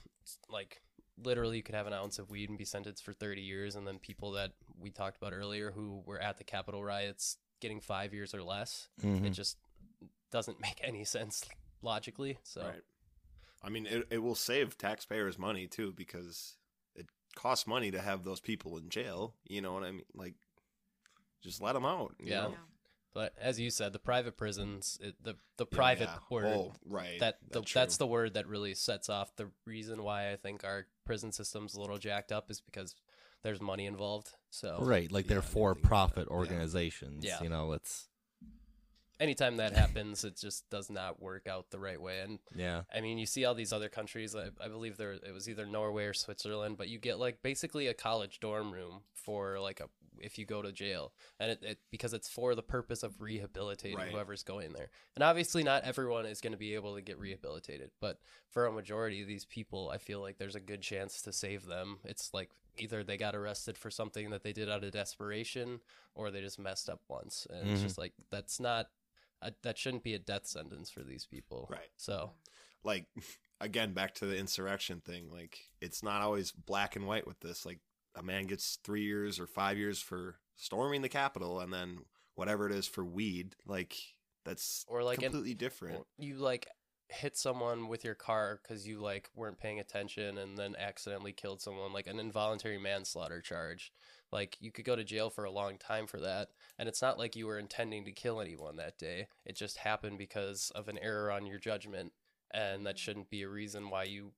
like literally you could have an ounce of weed and be sentenced for 30 years and then people that we talked about earlier who were at the capitol riots getting five years or less it Mhm. just doesn't make any sense logically so Right. I mean, it, it will save taxpayers money too because it costs money to have those people in jail. You know what I mean? Like, just let them out. you Yeah. know? But as you said the private prisons it, the the Yeah, private yeah. word Oh, right. that the, That's that's the word that really sets off the reason why i think our prison system's a little jacked up is because there's money involved so Right, like Yeah, they're didn't think of that. for-profit organizations. Yeah. You know, it's anytime that happens it just does not work out the right way and yeah. I mean, you see all these other countries. I, I believe there it was either Norway or Switzerland, but you get like basically a college dorm room for like a if you go to jail, and it, it because it's for the purpose of rehabilitating Right. whoever's going there. And obviously, not everyone is going to be able to get rehabilitated, but for a majority of these people, I feel like there's a good chance to save them. It's like either they got arrested for something that they did out of desperation, or they just messed up once, and it's Mhm. just like that's not. A, that shouldn't be a death sentence for these people. Right. So like again back to the insurrection thing like it's not always black and white with this like a man gets three years or five years for storming the capitol and then whatever it is for weed like that's or like an, completely different you like hit someone with your car because you like weren't paying attention and then accidentally killed someone, like an involuntary manslaughter charge, like you could go to jail for a long time for that. And it's not like you were intending to kill anyone that day. It just happened because of an error on your judgment, and that shouldn't be a reason why you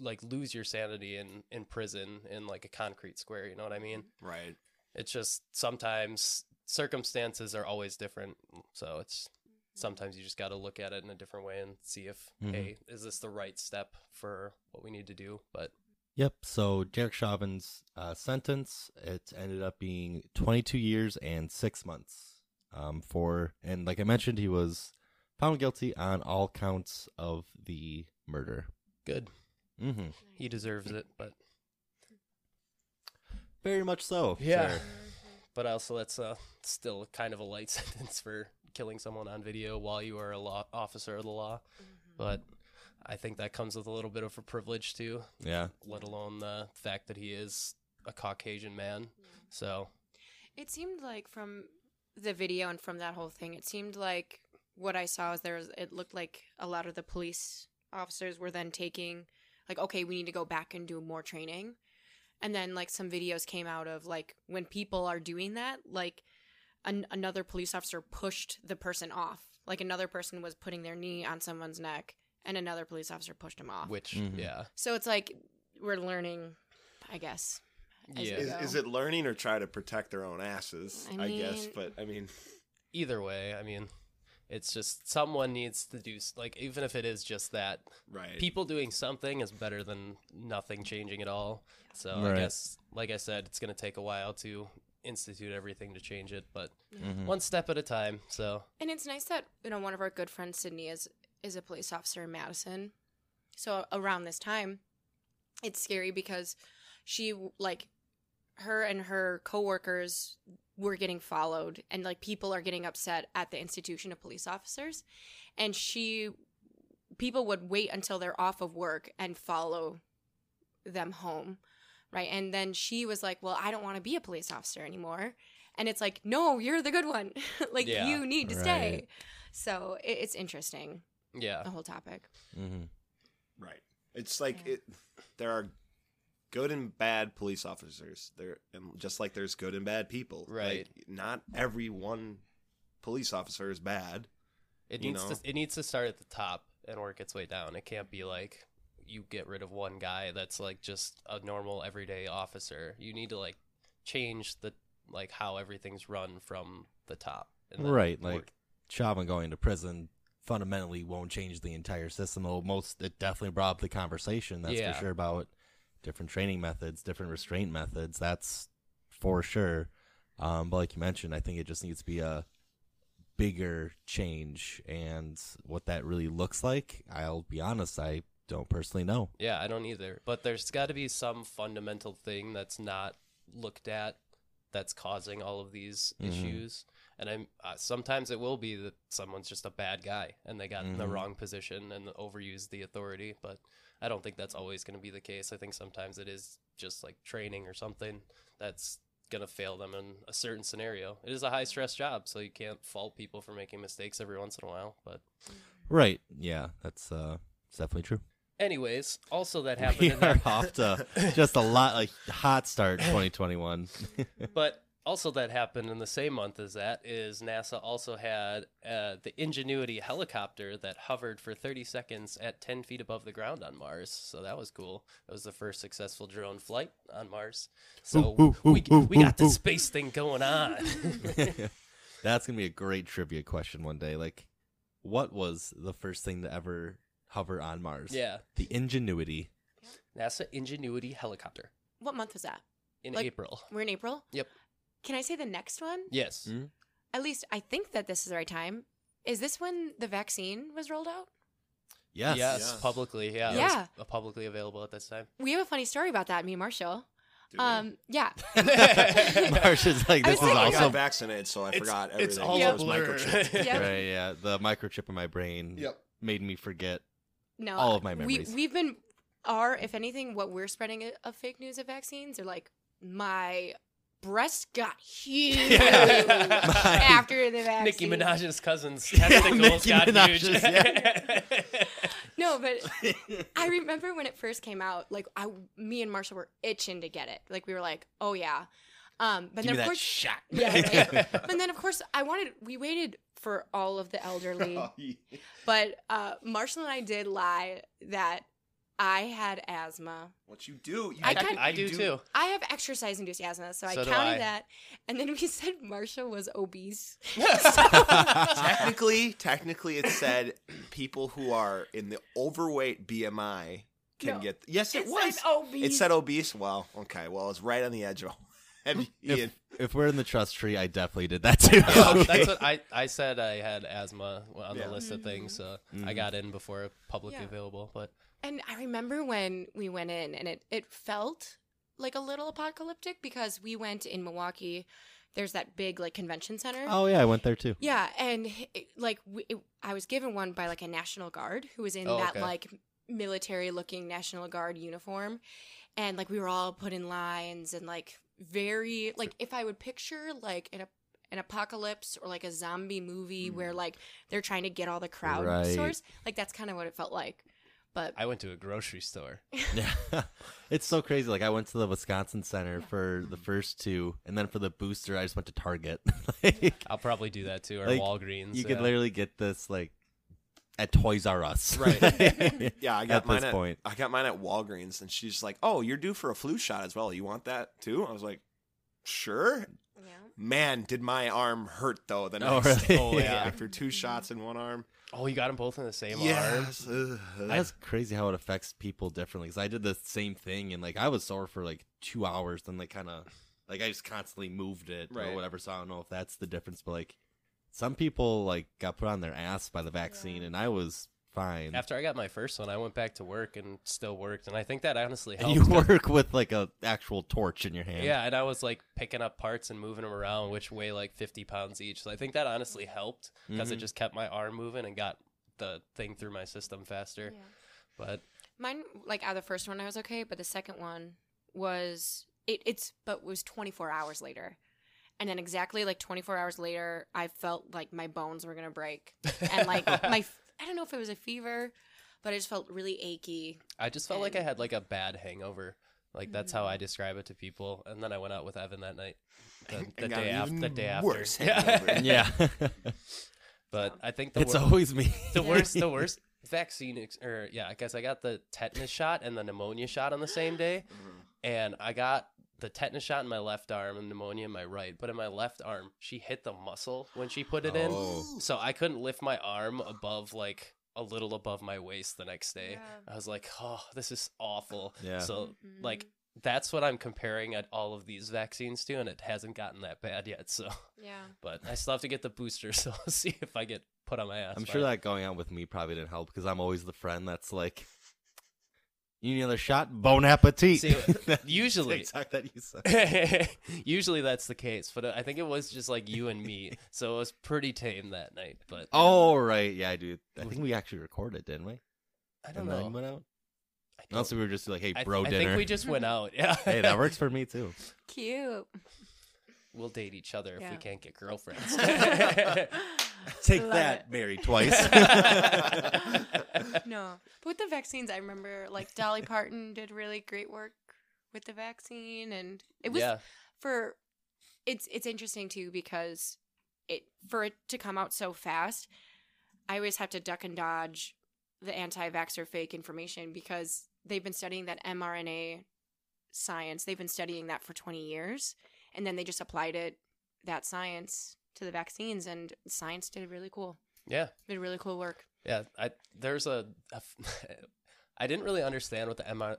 like lose your sanity in in prison in like a concrete square. You know what I mean? Right. It's just sometimes circumstances are always different. So it's sometimes you just got to look at it in a different way and see if, Mhm. hey, is this the right step for what we need to do? But Yep. So Derek Chauvin's uh, sentence it ended up being 22 years and six months. Um, for and like I mentioned, he was found guilty on all counts of the murder. good. Mm-hmm. He deserves it. But Very much so. Yeah. sir. but also that's uh, still kind of a light sentence for killing someone on video while you are a law officer of the law. But I think that comes with a little bit of a privilege too, Yeah. let alone the fact that he is a Caucasian man. So It seemed like from the video and from that whole thing, it seemed like what I saw was there was it looked like a lot of the police officers were then taking like okay, we need to go back and do more training. And then like some videos came out of like when people are doing that, like an- another police officer pushed the person off. Like another person was putting their knee on someone's neck and another police officer pushed him off. which Mhm. yeah. so it's like we're learning, I guess. as Yeah. we Is, go. is it learning or try to protect their own asses? I I, guess, but I mean, Either way, I mean it's just someone needs to do like even if it is just that right? people doing something is better than nothing changing at all. So Right. I guess, like I said, it's going to take a while to institute everything to change it, but Mhm. one step at a time. So And it's nice that you know one of our good friends, Sydney, is is a police officer in Madison. So around this time, it's scary because she like her and her coworkers were getting followed, and like people are getting upset at the institution of police officers, and she people would wait until they're off of work and follow them home right and then she was like well i don't want to be a police officer anymore and it's like no you're the good one like Yeah. you need to Right. stay so it, it's interesting yeah, the whole topic mm-hmm. Right. It's like Yeah. it. There are good and bad police officers. There, and just like there's good and bad people. Right. Like, not every one police officer is bad. it needs know? to it needs to start at the top and work its way down. It can't be like you get rid of one guy that's like just a normal everyday officer. You need to like change the like how everything's run from the top. and then Right. work- Like Chauvin going to prison fundamentally won't change the entire system. Though most it definitely brought up the conversation. That's Yeah. for sure about different training methods, different restraint methods. That's for sure. Um, but like you mentioned, I think it just needs to be a bigger change, and what that really looks like, I'll be honest, I don't personally know. Yeah, I don't either. But there's got to be some fundamental thing that's not looked at that's causing all of these Mhm. issues. And I'm uh, sometimes it will be that someone's just a bad guy and they got in the Mhm. wrong position and overused the authority. But I don't think that's always going to be the case. I think sometimes it is just like training or something that's going to fail them in a certain scenario. It is a high stress job, so you can't fault people for making mistakes every once in a while. But Right? Yeah, that's uh, it's definitely true. anyways, also that happened. We in are that- off to just a lot like hot start 2021. But also, that happened in the same month as that is NASA also had uh, the Ingenuity helicopter that hovered for 30 seconds at 10 feet above the ground on Mars. So that was cool. That was the first successful drone flight on Mars. So Ooh, ooh, we, ooh, we got ooh, the ooh. space thing going on. That's gonna be a great trivia question one day. Like, what was the first thing to ever hover on Mars? yeah, the Ingenuity. NASA Ingenuity helicopter what month was that in Like- April. we're in april Yep. Can i say the next one Yes. Mm. at least i think that this is the right time is this when the vaccine was rolled out Yes. Yes, Yes. publicly. Yeah. it Yeah. was publicly available at this time. we have a funny story about that me and marshall um yeah Marcia's like, I this was is I thinking- got also vaccinated, so I It's- forgot it's everything. all so a it blur. Yep. right. Yeah, the microchip in my brain Yep. made me forget. no All of my memories. we, we've been are if anything what we're spreading of fake news of vaccines are like my breasts got huge after the vaccine. Nicki Minaj's cousin's testicles Nicki got Minaj's, huge. No, but I remember when it first came out, like I, me and Marshall were itching to get it. Like we were like, oh yeah. Um, but Give me then of that course, shot. yeah, right. but then of course I wanted. We waited for all of the elderly, but uh, Marshall and I did lie that I had asthma. What you do? You I tec- kind- I you do too. I have exercise-induced asthma, so, I So do counted I. that. And then we said Marsha was obese. technically, technically, it said people who are in the overweight BMI can No. get. Yes, it, It was. said obese. It said obese. Well, okay. Well, it's right on the edge of. heavy- if, if we're in the trust tree, I definitely did that too. Yeah, that's what I, I said. I had asthma on Yeah. the list of things, so I Mhm. got in before publicly Yeah. available. But And I remember when we went in, and it it felt like a little apocalyptic because we went in Milwaukee. There's that big like convention center. oh yeah, I went there too. Yeah, and it, like we, it, I was given one by like a National Guard who was in Oh, that okay. like military-looking National Guard uniform, and like we were all put in lines and like very like if I would picture like an an apocalypse or like a zombie movie hmm. where like they're trying to get all the crowd Right. source, like that's kind of what it felt like. But I went to a grocery store. Yeah, it's so crazy. Like I went to the Wisconsin Center for the first two, and then for the booster, I just went to Target. like, I'll probably do that too, or Like, Walgreens. you yeah. could literally get this like at Toys R Us, Right. Yeah, I got At mine this at point. I got mine at Walgreens, and she's like, "Oh, you're due for a flu shot as well. You want that too?" I was like, "Sure." yeah. Man, did my arm hurt though the Oh, really? day Oh, yeah. after two shots in one arm. Oh, you got them both in the same arm. Yes. Ugh. That's crazy how it affects people differently. Because I did the same thing, and like I was sore for like two hours. Then like kind of like I just constantly moved it Right. or whatever. So I don't know if that's the difference. But like some people like got put on their ass by the vaccine, and I was fine. After I got my first one, I went back to work and still worked, and I think that honestly and helped. you 'cause- work with like a actual torch in your hand. Yeah, and I was like picking up parts and moving them around, which weigh like 50 pounds each. So I think that honestly helped because it Mhm. just kept my arm moving and got the thing through my system faster. Yeah. But Mine, like, out of the first one, I was okay, but the second one was it. It's but was 24 hours later, and then exactly like 24 hours later, I felt like my bones were gonna break, and like my I don't know if it was a fever, but I just felt really achy. I just felt like I had like a bad hangover. Like that's how I mm. describe it to people. And then I went out with Evan that night. The, the day after. The day after. worse Yeah. hangover. yeah. but I think the it's wor- always me. the worst the worst vaccine ex- or yeah i guess i got the tetanus shot and the pneumonia shot on the same day and i got the tetanus shot in my left arm and pneumonia in my right but in my left arm she hit the muscle when she put it in Oh. so i couldn't lift my arm above like a little above my waist the next day Yeah. i was like oh this is awful Yeah. so Mhm. like that's what i'm comparing at all of these vaccines to and it hasn't gotten that bad yet so Yeah, but i still have to get the booster so i'll see if i get put on my ass I'm sure it. that going out with me probably didn't help because I'm always the friend that's like, "You need another shot? Bon appetit." See, usually- the that you said. Usually that's the case, but I think it was just like you and me, so it was pretty tame that night. But Oh right, yeah, I do. I think we actually recorded, didn't we? I don't and then know. went out. I, Also, we were just like, "Hey, bro, I, dinner." think we just went out. Yeah, hey, that works for me too. cute. We'll date each other if we can't get girlfriends. Take Love that, it. married twice. no, but with the vaccines, I remember like Dolly Parton did really great work with the vaccine, and it was yeah, for it's it's interesting too because it for it to come out so fast i always have to duck and dodge the anti-vaxxer fake information because they've been studying that mrna science they've been studying that for 20 years and then they just applied it that science to the vaccines and science did really cool yeah, did really cool work yeah. I there's a, a I didn't really understand what the MR,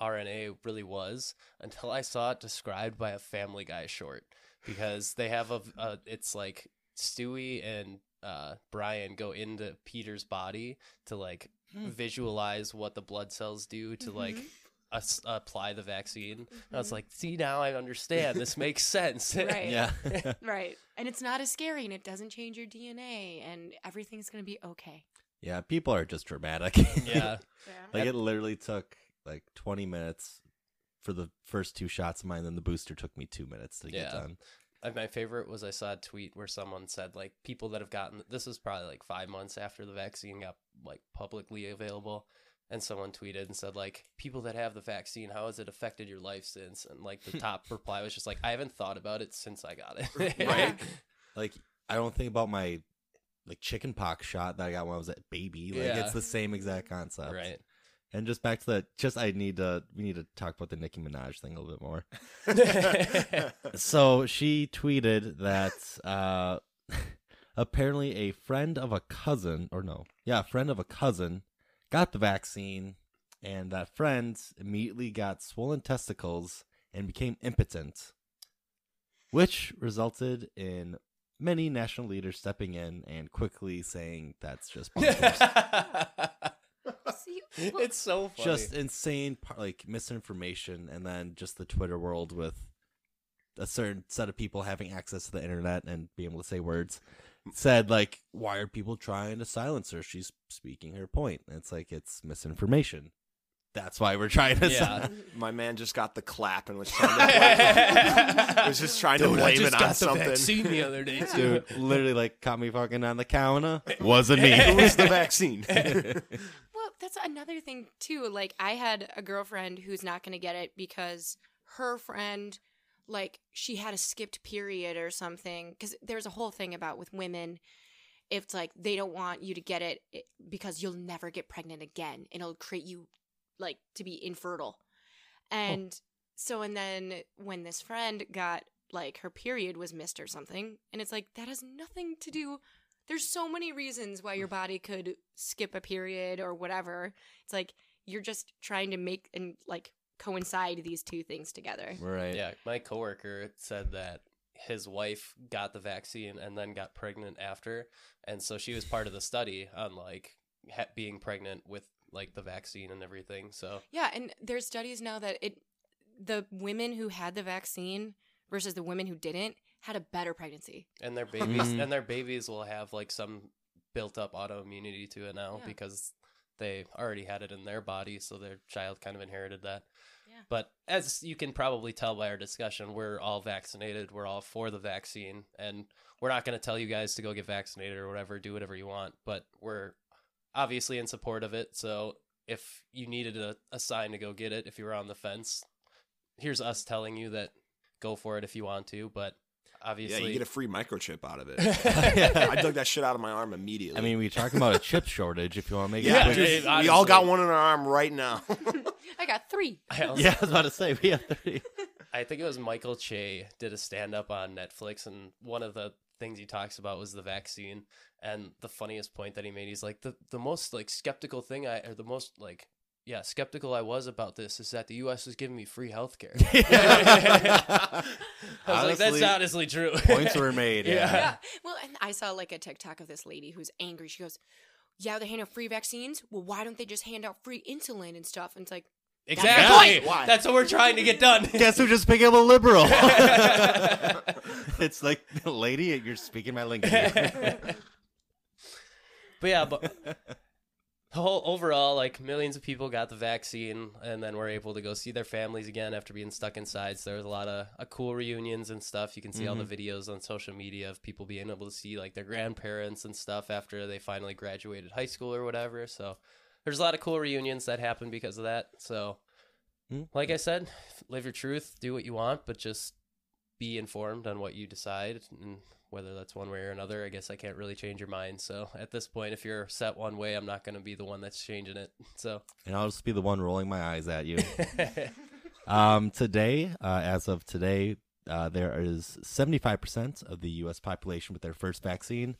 mRNA really was until I saw it described by a Family Guy short because they have a, a it's like Stewie and uh, Brian go into Peter's body to like Hmm. visualize what the blood cells do to like Mhm. Us, apply the vaccine. And I was mm-hmm. like, see now I understand. This makes sense. Right. yeah. right and it's not as scary and it doesn't change your dna and everything's gonna be okay yeah, people are just dramatic. yeah. like it literally took like 20 minutes for the first two shots of mine. Then the booster took me two minutes to get done. My favorite was I saw a tweet where someone said like people that have gotten this is probably like five months after the vaccine got like publicly available, and someone tweeted and said like people that have the vaccine, how has it affected your life since? And like the top reply was just like I haven't thought about it since I got it. Right. Like I don't think about my like chicken pox shot that I got when I was a baby. Like Yeah. it's the same exact concept. right. And just back to that, just I need to we need to talk about the Nicki Minaj thing a little bit more. So she tweeted that uh apparently a friend of a cousin or no, yeah, a friend of a cousin got the vaccine and that friend immediately got swollen testicles and became impotent. Which resulted in many national leaders stepping in and quickly saying that's just bonkers. See, well, it's so funny. just insane like misinformation and then just the twitter world with a certain set of people having access to the internet and being able to say words said like why are people trying to silence her she's speaking her point and it's like it's misinformation that's why we're trying to Yeah. My man just got the clap and was trying to blame, was just trying to Dude, I blame just it got on the something. vaccine the other day too. dude literally like caught me fucking on the counter wasn't me It was the vaccine. Well, that's another thing too. Like I had a girlfriend who's not going to get it because her friend like she had a skipped period or something cuz there's a whole thing about with women if it's like they don't want you to get it it- because you'll never get pregnant again and it'll create you like to be infertile. Oh. And so and then when this friend got like her period was missed or something and it's like that has nothing to do there's so many reasons why your body could skip a period or whatever. It's like you're just trying to make and like coincide these two things together. right Yeah, my coworker said that his wife got the vaccine and then got pregnant after, and so she was part of the study on like ha- being pregnant with like the vaccine and everything. So Yeah, and there's studies now that it the women who had the vaccine versus the women who didn't had a better pregnancy. and their babies and their babies will have like some built up autoimmunity to it now Yeah. because they already had it in their body, so their child kind of inherited that. Yeah. But as you can probably tell by our discussion, we're all vaccinated. We're all for the vaccine, and we're not going to tell you guys to go get vaccinated or whatever. Do whatever you want, but we're obviously in support of it. So if you needed a, a sign to go get it, if you were on the fence, here's us telling you that go for it if you want to. But yeah, you get a free microchip out of it. Yeah. I dug that shit out of my arm immediately. i mean we're talking about a chip shortage if you want to make yeah, it quick. dude. we all got one in our arm right now. I got 3. I also- yeah i was about to say we have three I think it was Michael Che did a stand up on Netflix, and one of the things he talks about was the vaccine. And the funniest point that he made, he's like, the the most like skeptical thing I or the most like yeah skeptical I was about this is that the U.S. is giving me free health care. I was like, that's Honestly, honestly true. points were made yeah, Yeah. Yeah. Well, and I saw like a TikTok of this lady who's angry. She goes, "Yeah, they hand out free vaccines. Well, why don't they just hand out free insulin and stuff?" And it's like, exactly. Why? That's what we're trying to get done. Guess who just became a liberal? it's like, lady, you're speaking my language. But yeah, but the whole overall, like millions of people got the vaccine, and then were able to go see their families again after being stuck inside. So there was a lot of uh, cool reunions and stuff. You can see all the videos on social media of people being able to see like their grandparents and stuff after they finally graduated high school or whatever. So there's a lot of cool reunions that happen because of that. So, Hmm. like I said, live your truth, do what you want, but just be informed on what you decide and whether that's one way or another. I guess I can't really change your mind. So at this point, if you're set one way, I'm not going to be the one that's changing it. So and I'll just be the one rolling my eyes at you. Um, today, uh, as of today, uh, there is 75% of the U.S. population with their first vaccine,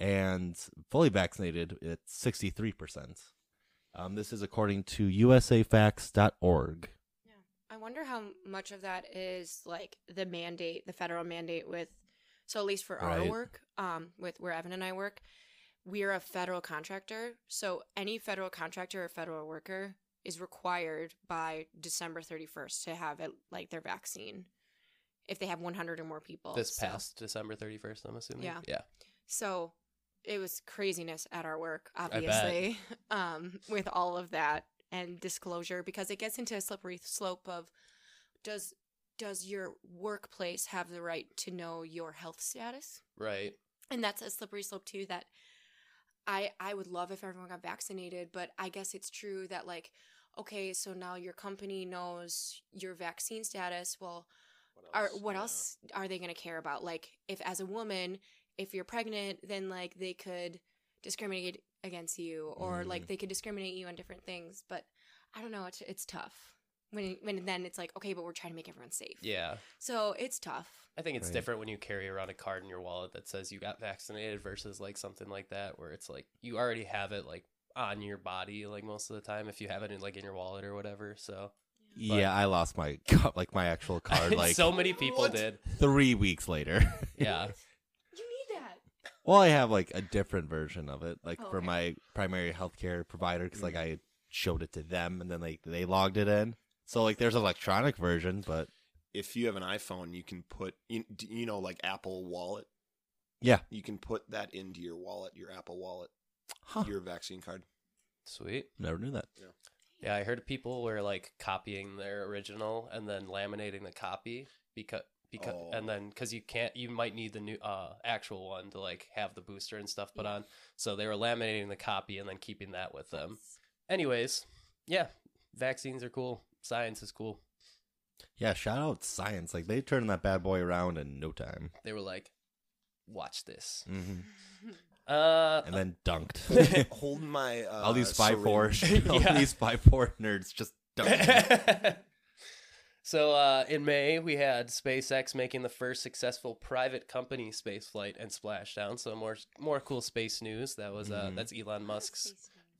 and fully vaccinated, it's 63%. Um, this is according to usafacts.org. I wonder how much of that is like the mandate, the federal mandate with so at least for our work, um, with where Evan and I work, we're a federal contractor. So any federal contractor or federal worker is required by December 31st to have it like their vaccine if they have 100 or more people. this So- past December 31st, I'm assuming. Yeah. Yeah. So it was craziness at our work, obviously, um, with all of that and disclosure because it gets into a slippery slope of does does your workplace have the right to know your health status? Right. and that's a slippery slope too that i i would love if everyone got vaccinated but i guess it's true that like okay so now your company knows your vaccine status well are what Yeah. else are they going to care about like if as a woman if you're pregnant then like they could discriminate against you or like Mm. they could discriminate you on different things but i don't know it's it's tough when when then it's like okay but we're trying to make everyone safe Yeah. so it's tough I think it's Right. different when you carry around a card in your wallet that says you got vaccinated versus like something like that where it's like you already have it like on your body like most of the time if you have it in like in your wallet or whatever. So yeah, I lost my ca- like my actual card like so many people What? did. three weeks later. Yeah. you need that well, I have like a different version of it, like Oh, for okay. my primary healthcare provider, because like mm. I showed it to them, and then like they logged it in. So like there's an electronic version, but If you have an iPhone, you can put you, you know like Apple Wallet. yeah, You can put that into your wallet, your Apple Wallet, huh. your vaccine card. Sweet. never knew that. Yeah, I heard people were like copying their original and then laminating the copy because because Oh. and then because you can't you might need the new uh actual one to like have the booster and stuff put Yeah. on. So they were laminating the copy and then keeping that with them. Anyways, yeah, vaccines are cool. Science is cool. Yeah, shout out science. Like they turned that bad boy around in no time, They were like, watch this. hmm Uh, and then dunked. Holding my uh, all these five four, syringe. all Yeah. these five four nerds just dunked. so uh, in May, we had SpaceX making the first successful private company space flight and splashdown. So more more cool space news. That was uh, Mhm. that's Elon Musk's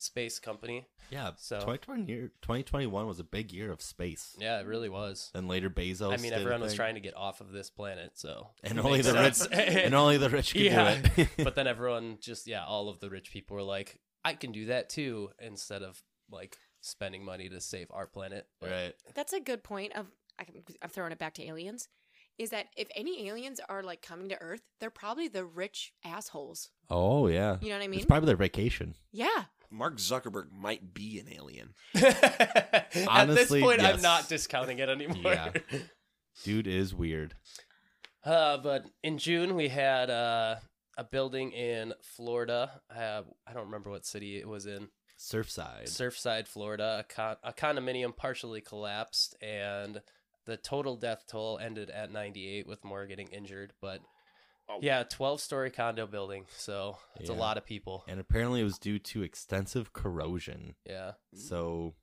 space company. yeah, So- 2020 year, 2021 was a big year of space. Yeah, it really was. Then later Bezos. I mean, everyone was trying to get off of this planet, so and only makes the rich, sense. and only the rich could Yeah. do it. but then everyone just yeah, all of the rich people were like, I can do that too, instead of like spending money to save our planet. But right. That's a good point. Of I can- I'm throwing it back to aliens. Is that if any aliens are like coming to Earth, they're probably the rich assholes. Oh yeah. You know what I mean. It's mean? probably their vacation. yeah. Mark Zuckerberg might be an alien. At this Honestly, point, I'm not discounting it anymore. Yeah. Dude is weird. Uh, but in June, we had uh, a building in Florida. Uh, I don't remember what city it was in. Surfside. Surfside, Florida. A, con- a condominium partially collapsed, and the total death toll ended at 98, with more getting injured. But Oh. yeah, 12 story condo building. So it's a lot of people. and apparently it was due to extensive corrosion. Yeah. So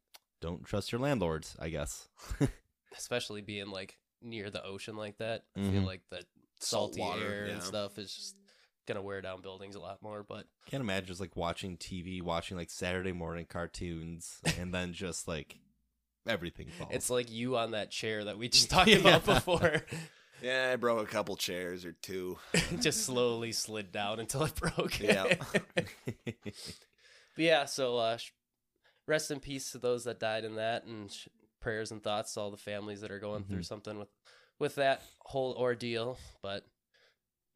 don't trust your landlords, I guess. Especially being like near the ocean like that. I feel Mhm. like the Salt salty water, air and stuff is just going to wear down buildings a lot more. But Can't imagine just like watching TV, watching like Saturday morning cartoons, and then just like everything falls. It's like you on that chair that we just talked Yeah. about before. Yeah, I broke a couple chairs or two. just slowly slid down until it broke. Yeah. but yeah, so uh, rest in peace to those that died in that, and sh- prayers and thoughts to all the families that are going through Mhm. something with with that whole ordeal. But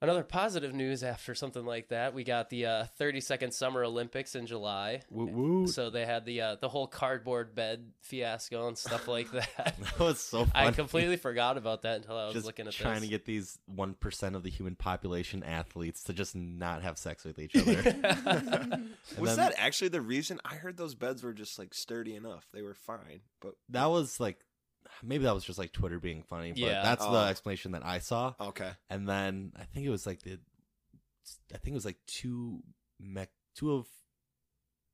another positive news after something like that, we got the uh, 30 second Summer Olympics in July. Woo woo. So they had the uh, the whole cardboard bed fiasco and stuff like that. that was so funny. I completely forgot about that until I was just looking at trying this. to get these one percent of the human population athletes to just not have sex with each other. Was then- that actually the reason? I heard those beds were just like sturdy enough. They were fine, but that was like maybe that was just like Twitter being funny, but Yeah. that's Oh. the explanation that I saw. okay. And then I think it was like the I think it was like two mech two of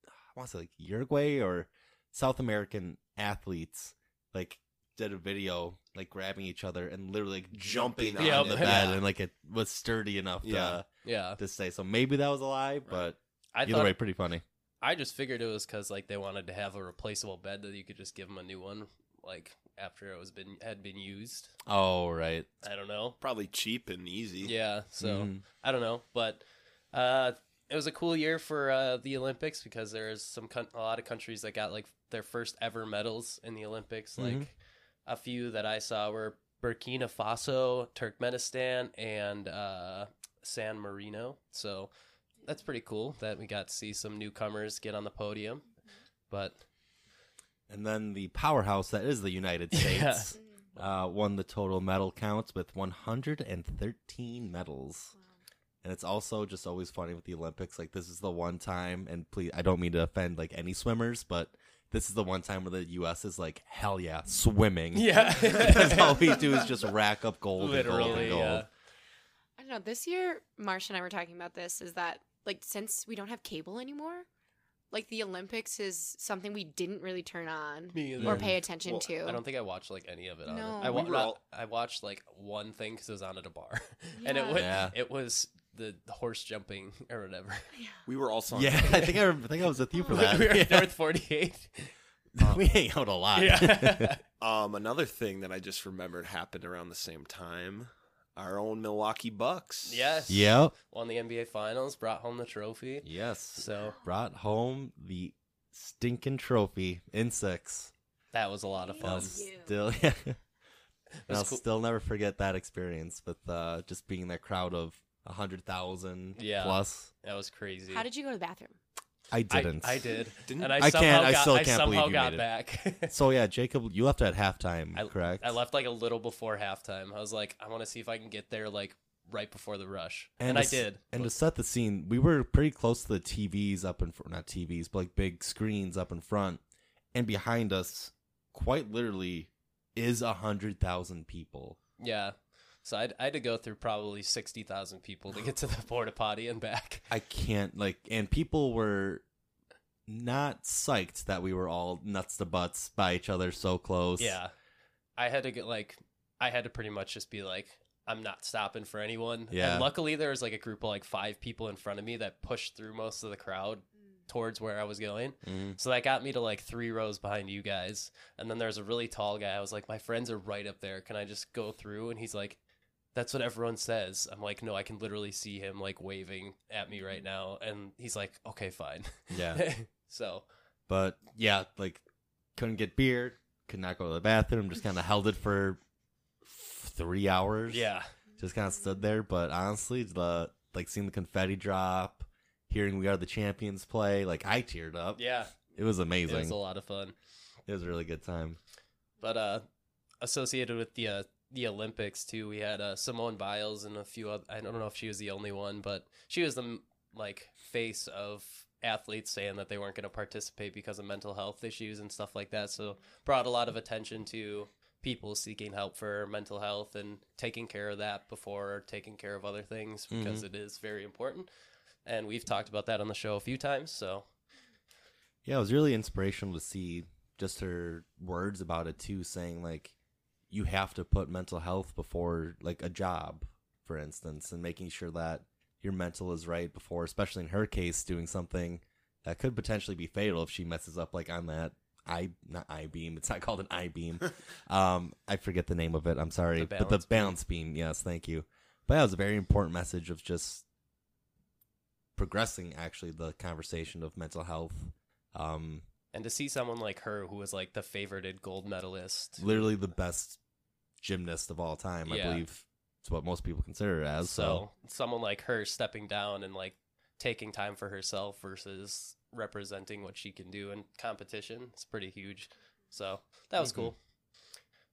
I want to say like Uruguay or South American athletes like did a video like grabbing each other and literally like, Jumping jumping on on the it. bed Yeah. and like it was sturdy enough Yeah. yeah, to to say so maybe that was a lie but I either thought way pretty funny I just figured it was because like they wanted to have a replaceable bed that you could just give them a new one, like after it was been had been used. oh right I don't know. Probably cheap and easy. Yeah, so Mhm. I don't know, but uh, it was a cool year for uh, the Olympics because there's some coun- a lot of countries that got like their first ever medals in the Olympics. Mhm. Like a few that I saw were Burkina Faso, Turkmenistan, and uh, San Marino. So that's pretty cool that we got to see some newcomers get on the podium. But and then the powerhouse that is the United Yeah. States uh, won the total medal counts with 113 medals. And it's also just always funny with the Olympics. Like this is the one time, and please, I don't mean to offend like any swimmers, but this is the one time where the U.S. is like, hell yeah, swimming. Yeah. because all we do is just rack up gold and gold Literally, and gold. yeah. I don't know. This year, Marsh and I were talking about this. Is that like since we don't have cable anymore, like the Olympics is something we didn't really turn on Me or pay attention Well, to. I don't think I watched like any of it. On No. it. I, wa- We were all- I watched like one thing because it was on at a bar, and it Yeah. was Yeah. it was the horse jumping or whatever. We were also on Yeah, I think I, I think I was with you for that. we were at Yeah. North Forty Eight. we hang out a lot. Yeah. Um, another thing that I just remembered happened around the same time. Our own Milwaukee Bucks. yes. yep. Won the NBA Finals, brought home the trophy. Yes. So Brought home the stinking trophy in six. that was a lot of I'll fun. you. still, yeah. I'll cool. still never forget that experience with uh, just being in that crowd of a hundred thousand Yeah. plus. That was crazy. How did you go to the bathroom? I I, didn't. I did, Didn't and I, I somehow can't- I got, still can't somehow believe you got made back. So yeah, Jacob, you left at halftime, I- correct? I left like a little before halftime. I was like, I want to see if I can get there like right before the rush, And and, to I s- did. And to set the scene, we were pretty close to the TVs up in front, not TVs, but like big screens up in front, and behind us, quite literally, is a hundred thousand people. yeah, so I'd, I had to go through probably sixty thousand people to get to the porta potty and back. I can't like, and people were not psyched that we were all nuts to butts by each other so close. Yeah, I had to get like, I had to pretty much just be like, I'm not stopping for anyone. Yeah. And luckily, there was like a group of like five people in front of me that pushed through most of the crowd towards where I was going. Mhm. So that got me to like three rows behind you guys. And then there's a really tall guy. I was like, my friends are right up there. Can I just go through? And he's like, that's what everyone says. I'm like, no, I can literally see him like waving at me right now. And he's like, okay, fine. yeah. so But yeah, like couldn't get beer, could not go to the bathroom, just kind of held it for three hours. yeah, just kind of stood there. But honestly, the like seeing the confetti drop, hearing "We Are the Champions" play, like I teared up. yeah, It was amazing. it was a lot of fun. It was a really good time. But uh, associated with the uh, the Olympics too, we had uh, Simone Biles and a few. Other, I don't know if she was the only one, but she was the like face of athletes saying that they weren't going to participate because of mental health issues and stuff like that. So brought a lot of attention to people seeking help for mental health and taking care of that before taking care of other things because it is very important. And we've talked about that on the show a few times. So Yeah, it was really inspirational to see just her words about it too, saying like you have to put mental health before like a job, for instance, and making sure that your mental is right before, especially in her case, doing something that could potentially be fatal if she messes up like on that I not I beam. It's not called an I beam. um, I forget the name of it. I'm sorry, The but the balance beam. balance beam. Yes, thank you. But that was a very important message of just progressing actually the conversation of mental health. Um, and to see someone like her who was like the favorited gold medalist literally the best gymnast of all time. I believe it's what most people consider it as. So, So someone like her stepping down and like taking time for herself versus representing what she can do in competition, it's pretty huge. So that was Mhm. cool.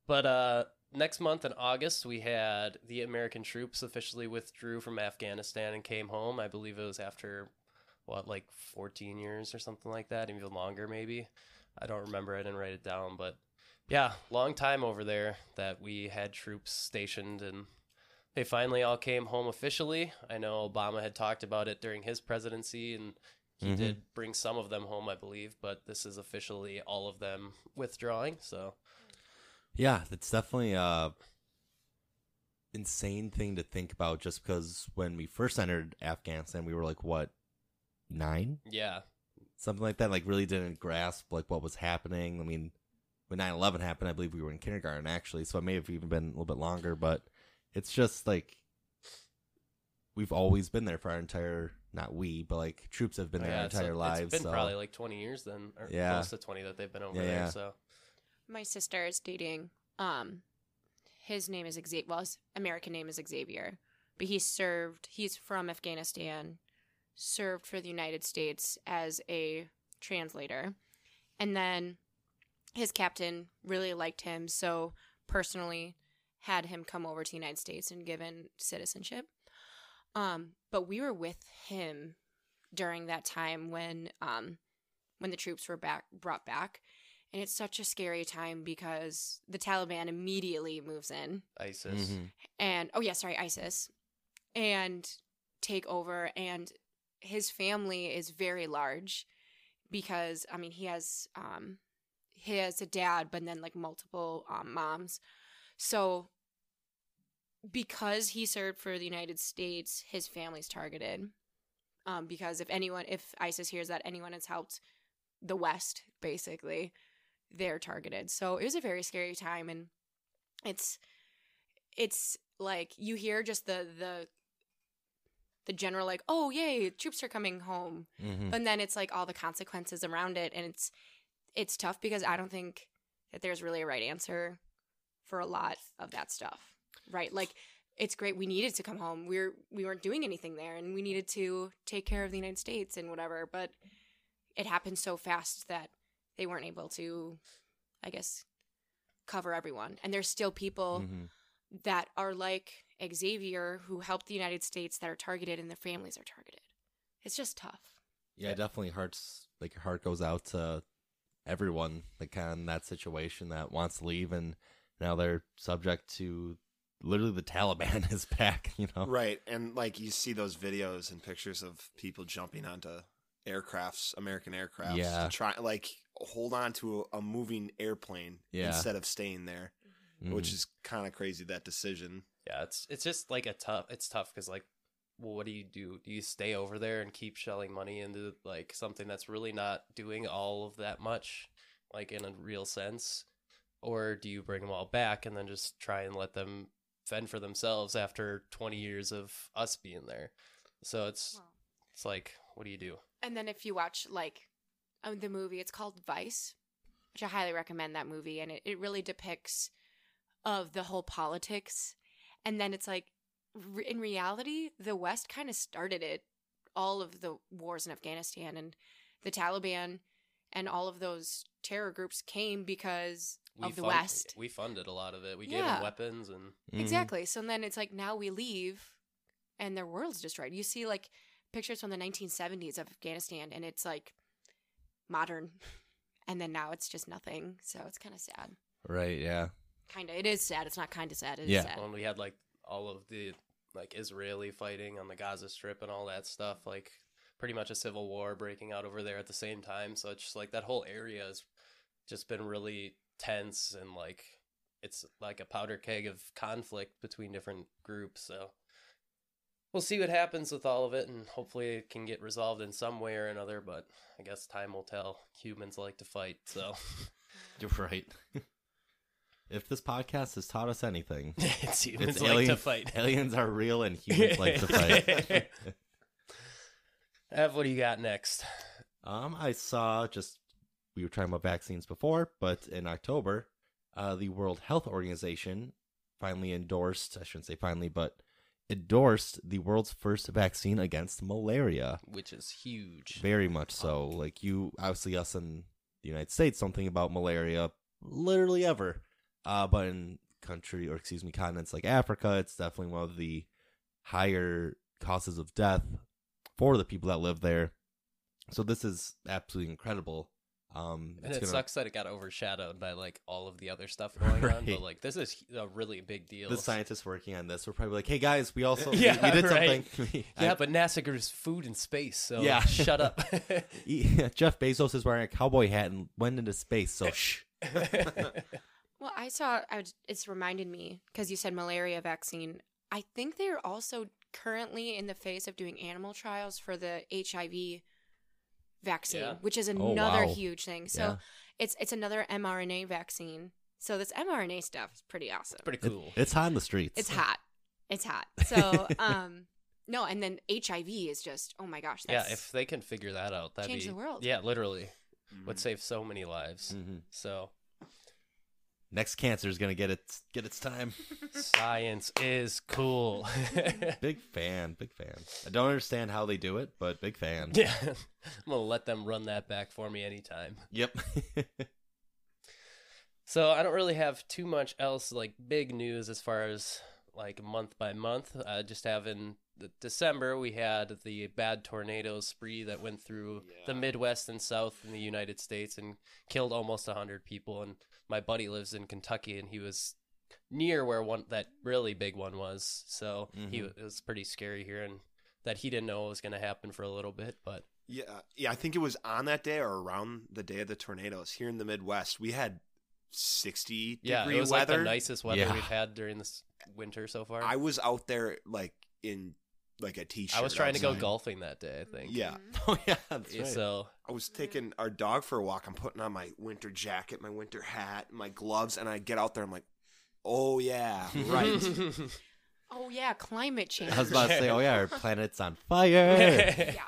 But uh next month in August we had the American troops officially withdrew from Afghanistan and came home. I believe it was after what like 14 years or something like that, even longer maybe. I don't remember. I didn't write it down, but yeah, long time over there that we had troops stationed and they finally all came home officially. I know Obama had talked about it during his presidency, and he Mhm. did bring some of them home, I believe. But this is officially all of them withdrawing. So yeah, it's definitely a insane thing to think about. Just because when we first entered Afghanistan, we were like what nine, yeah, something like that. Like really didn't grasp like what was happening. I mean, when 9-11 happened, I believe we were in kindergarten actually, so it may have even been a little bit longer. But it's just like we've always been there for our entire not we, but like troops have been there yeah, our it's- entire lives. It's been so. probably like twenty years then, or Yeah. close to twenty that they've been over Yeah, there. yeah. So My sister is dating. Um, his name is Xavier. Well, his American name is Xavier, but he served. He's from Afghanistan, served for the United States as a translator, and then his captain really liked him, so personally had him come over to the United States and given citizenship. Um, but we were with him during that time when um, when the troops were back brought back, and it's such a scary time because the Taliban immediately moves in ISIS. Mhm. and oh yeah, sorry, ISIS, and take over. And his family is very large because I mean he has um he has a dad, but then like multiple um, moms. So because he served for the United States, his family's targeted. Um, because if anyone, if ISIS hears that anyone has helped the West, basically, they're targeted. So it was a very scary time, and it's it's like you hear just the the the general like, oh yay, troops are coming home, Mhm. but then it's like all the consequences around it, and it's it's tough because I don't think that there's really a right answer for a lot of that stuff, right? Like it's great we needed to come home. We're we weren't doing anything there, and we needed to take care of the United States and whatever, but it happened so fast that they weren't able to, I guess, cover everyone. And there's still people Mhm. that are like Xavier who helped the United States that are targeted and their families are targeted. It's just tough. Yeah, definitely hearts like your heart goes out to everyone like kind of in that situation that wants to leave and now they're subject to literally the Taliban is back, you know. Right, and like you see those videos and pictures of people jumping onto aircrafts, American aircrafts, Yeah. to try like hold on to a, a moving airplane Yeah. instead of staying there, Mhm. which is kind of crazy that decision. Yeah, it's it's just like a tough. It's tough because like, well, what do you do? Do you stay over there and keep shelling money into like something that's really not doing all of that much, like in a real sense, or do you bring them all back and then just try and let them fend for themselves after twenty years of us being there? So it's it's like, what do you do? And then if you watch like um, the movie, it's called Vice, which I highly recommend that movie, and it, it really depicts of the whole politics. And then it's like, re- in reality, the West kind of started it, all of the wars in Afghanistan, and the Taliban and all of those terror groups came because of the fund- West. We funded a lot of it. We gave them weapons and Mhm. Exactly. So then it's like now we leave and their world's destroyed. You see like pictures from the 1970s of Afghanistan and it's like modern. And then now it's just nothing. So it's kind of sad. Right, yeah. Kind of. It is sad. It's not kind of sad. It is Yeah. sad. when we had like all of the like Israeli fighting on the Gaza Strip and all that stuff, like pretty much a civil war breaking out over there at the same time. So it's just like that whole area has just been really tense and like it's like a powder keg of conflict between different groups. So we'll see what happens with all of it and hopefully it can get resolved in some way or another, but I guess time will tell. Humans like to fight, so You're right. if this podcast has taught us anything, it's humans it's like alien, to fight. aliens are real and humans like to fight. Ev, what do you got next? Um, I saw just we were talking about vaccines before, but in October, uh, the World Health Organization finally endorsed. I shouldn't say finally, but endorsed the world's first vaccine against malaria. Which is huge. Very much so. Like you, obviously, us in the United States don't think about malaria literally ever. Uh, but in country or excuse me, continents like Africa, it's definitely one of the higher causes of death for the people that live there. So this is absolutely incredible. Um, And it gonna- sucks that it got overshadowed by like all of the other stuff going on. But like this is a really big deal. The scientists working on this were probably like, "Hey guys, we also we- Yeah, we, did right. something." yeah, but NASA gives food in space, so Yeah. shut up. Yeah, Jeff Bezos is wearing a cowboy hat and went into space. So shh. Well, I saw, I was, it's reminded me because you said malaria vaccine. I think they're also currently in the phase of doing animal trials for the HIV vaccine, Yeah. which is Oh, another wow. huge thing. So Yeah. it's it's another mRNA vaccine. So this mRNA stuff is pretty awesome. Pretty It- cool. it's hot in the streets. It's hot. It's hot. So um no, and then HIV is just oh my gosh, yeah, if they can figure that out, that'd Change be the world. Yeah, literally would Mhm. save so many lives. Mhm. So Next cancer is gonna get its get its time. science is cool. big fan, big fan. I don't understand how they do it, but big fan. yeah, I'm gonna let them run that back for me anytime. Yep. So I don't really have too much else like big news as far as like month by month. Uh, just having the December, we had the bad tornado spree that went through the Midwest and South in the United States and killed almost hundred people. And my buddy lives in Kentucky, and he was near where one that really big one was. So he Mhm. it was pretty scary hearing that he didn't know what was going to happen for a little bit, but Yeah, yeah. I think it was on that day or around the day of the tornadoes here in the Midwest. We had sixty yeah, degree it was like the nicest weather Yeah. we've had during this winter so far. I was out there like in like a t-shirt. I was trying to go golfing that day, I think. Yeah. Mhm. Oh yeah, that's right. So I was taking our dog for a walk. I'm putting on my winter jacket, my winter hat, my gloves, and I get out there. I'm like, oh yeah, right. Oh yeah, climate change. I was about to say, oh yeah, our planet's on fire. yeah.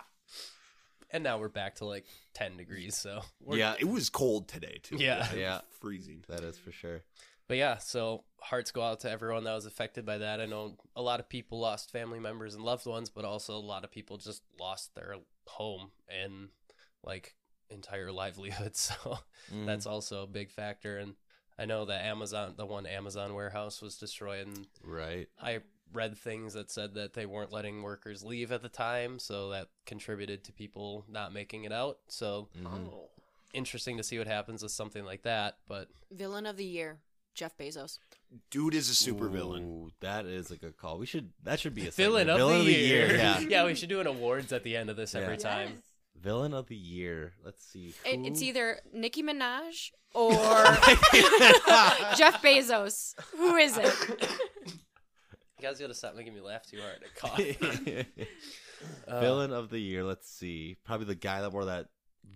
and now we're back to like 10 degrees. So we're, yeah, it was cold today too. Yeah. It Yeah. freezing. that is for sure. But yeah, so hearts go out to everyone that was affected by that. I know a lot of people lost family members and loved ones, but also a lot of people just lost their home and like entire livelihood. So Mm. that's also a big factor. And I know that Amazon, the one Amazon warehouse was destroyed, and right. I read things that said that they weren't letting workers leave at the time, so that contributed to people not making it out. So Mhm. Oh. interesting to see what happens with something like that. But Villain of the year, Jeff Bezos. Dude is a super villain. Ooh, That is a good call. We should. That should be a villain segment. of villain the year, Yeah, yeah, we should do an awards at the end of this every Yeah. time. villain of the year. Let's see. It, it's Who- either Nicki Minaj or Jeff Bezos. Who is it? You guys gotta stop making me laugh too hard. I cough. Uh, villain of the year. Let's see. Probably the guy that wore that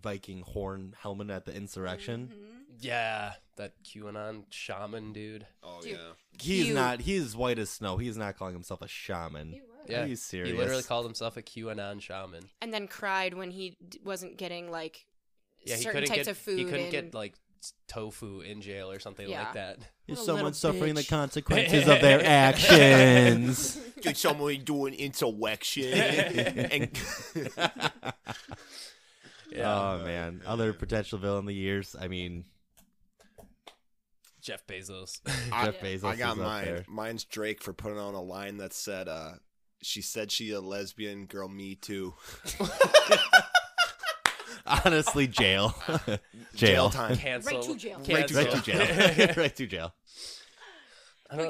Viking horn helmet at the insurrection. Mhm. Yeah, that QAnon shaman dude. Oh Dude. yeah. He's Cute. not. He's white as snow. He's not calling himself a shaman. He was. Yeah, Are you serious? He literally called himself a QAnon shaman. And then cried when he d- wasn't getting like Yeah, he certain couldn't types get of food. he couldn't and- get like s- tofu in jail or something Yeah. like that. Is What a someone little suffering the consequences of their actions? Get someone doing insurrection. and Oh man, other potential villain of the years. I mean, Jeff Bezos. I- Jeff Bezos I got is up mine. there. Mine's Drake for putting on a line that said, uh, "She said she a lesbian girl. Me too." Honestly, jail, Jail jail, time. Cancel. Right to jail. right to, right to jail, right to jail.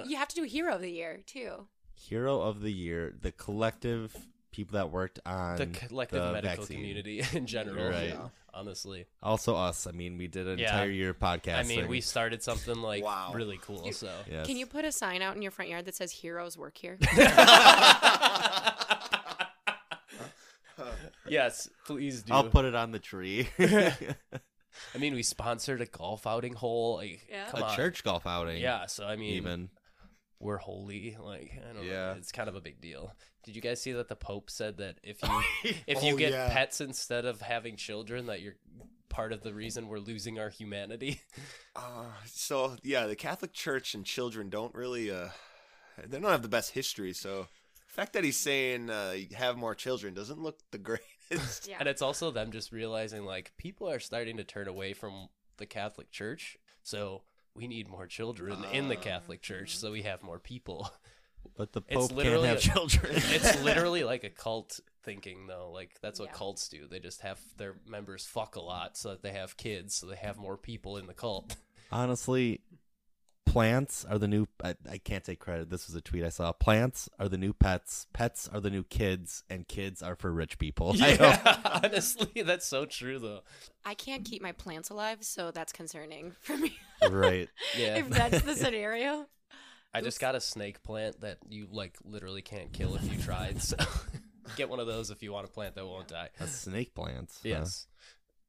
You have to do Hero of the Year too. Hero of the year, the collective people that worked on the collective the medical vaccine. community in general. Right. Yeah. Honestly. Also, us. I mean, we did an Yeah. entire year podcast. I mean, we started something like Wow. really cool, so. Yes. Can you put a sign out in your front yard that says "Heroes work here"? yes, please do. I'll put it on the tree. I mean, we sponsored a golf outing hole. Like, Yeah. come a on. church golf outing. Yeah, so I mean, even. we're holy. Like, I don't know. Yeah. It's kind of a big deal. Did you guys see that the Pope said that if you if you Oh, get yeah. pets instead of having children, that you're part of the reason we're losing our humanity? Uh, so yeah, the Catholic Church and children don't really uh they don't have the best history, so the fact that he's saying uh have more children doesn't look the greatest. Yeah. And it's also them just realizing like people are starting to turn away from the Catholic Church, so we need more children in the Ah. Catholic Church, so we have more people. But the It's Pope can't literally have a- children. It's literally like a cult thinking though. Like that's what Yeah. cults do. They just have their members fuck a lot so that they have kids, so they have more people in the cult. Honestly, plants are the new. I, I can't take credit. This was a tweet I saw. Plants are the new pets. Pets are the new kids, and kids are for rich people. I Yeah, honestly, that's so true though. I can't keep my plants alive, so that's concerning for me. right. Yeah. if that's the scenario. I just got a snake plant that you like literally can't kill if you tried. So get one of those if you want a plant that won't die. A snake plant. huh? Yes.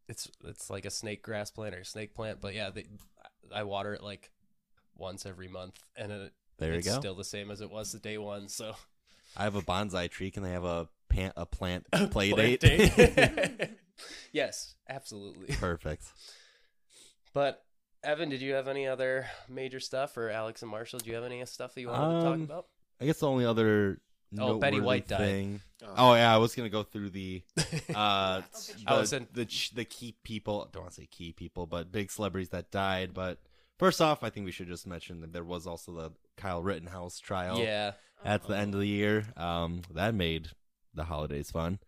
It's it's like a snake grass plant or a snake plant, but yeah, they, I water it like once every month, and it, There you it's go. still the same as it was the day one. So I have a bonsai tree. Can they have a pan- a plant play Plant date? date. yes, absolutely. Perfect. But Evan, did you have any other major stuff, or Alex and Marshall? Do you have any stuff that you wanted to talk Um, about? I guess the only other Oh, Betty noteworthy White died. thing. Uh, Oh yeah, I was gonna go through the uh I the, was in- the ch- the key people. Don't want to say key people, but big celebrities that died. But first off, I think we should just mention that there was also the Kyle Rittenhouse trial Yeah. at the end of the year. Um, that made the holidays fun.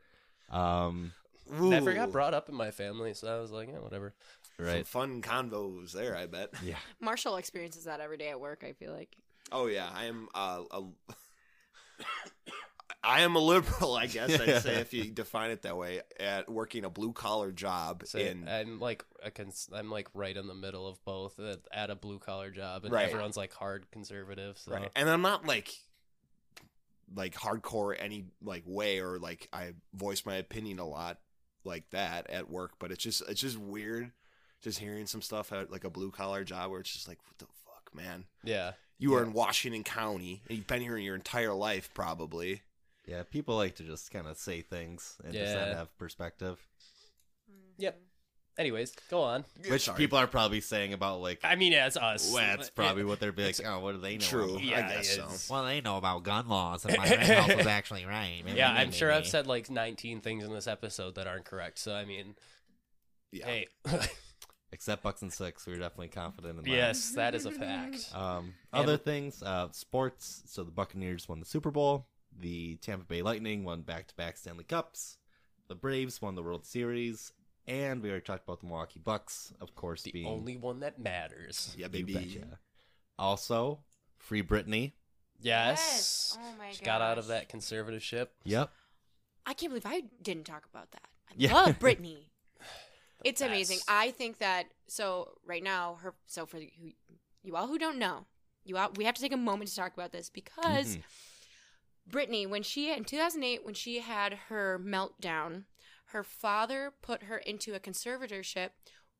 Um, Never got brought up in my family, so I was like, yeah, whatever. Some right? fun convos there. I bet. Yeah. Marshall experiences that every day at work. I feel like. Oh yeah, I am uh, a. I am a liberal, I guess I'd say, if you define it that way. At working a blue collar job So in I'm like a cons- I'm like right in the middle of both at, at a blue collar job, and Right. everyone's like hard conservative. So right, and I'm not like like hardcore any like way or like I voice my opinion a lot like that at work, but it's just it's just weird just hearing some stuff at like a blue collar job where it's just like what the fuck, man. yeah, You are in Washington County and you've been here your entire life probably. Yeah, people like to just kind of say things and just not Yeah. have perspective, Yep. Mm-hmm. Anyways, go on. which Sorry. people are probably saying about like. I mean, yeah, it's us. well, that's probably what they're being like. Oh, what do they know? True. Yeah, I guess so. Well, they know about gun laws, and my house was actually right. Yeah, I'm sure I've said like 19 things in this episode that aren't correct. So I mean, Yeah. hey, Except Bucks and Six, we were definitely confident in that. yes, that is a fact. Um, And- other things, uh, sports. So the Buccaneers won the Super Bowl. The Tampa Bay Lightning won back-to-back Stanley Cups. The Braves won the World Series, and we already talked about the Milwaukee Bucks, of course, The being only one that matters. Yeah, baby. betcha. Also, free Britney. Yes. Oh my She got out of gosh. that conservatorship. Yep. I can't believe I didn't talk about that. I Yeah. love Britney. It's amazing. I think that so right now her so for you, you all who don't know, you all we have to take a moment to talk about this because Mhm. Britney, when she in 2008 when she had her meltdown, her father put her into a conservatorship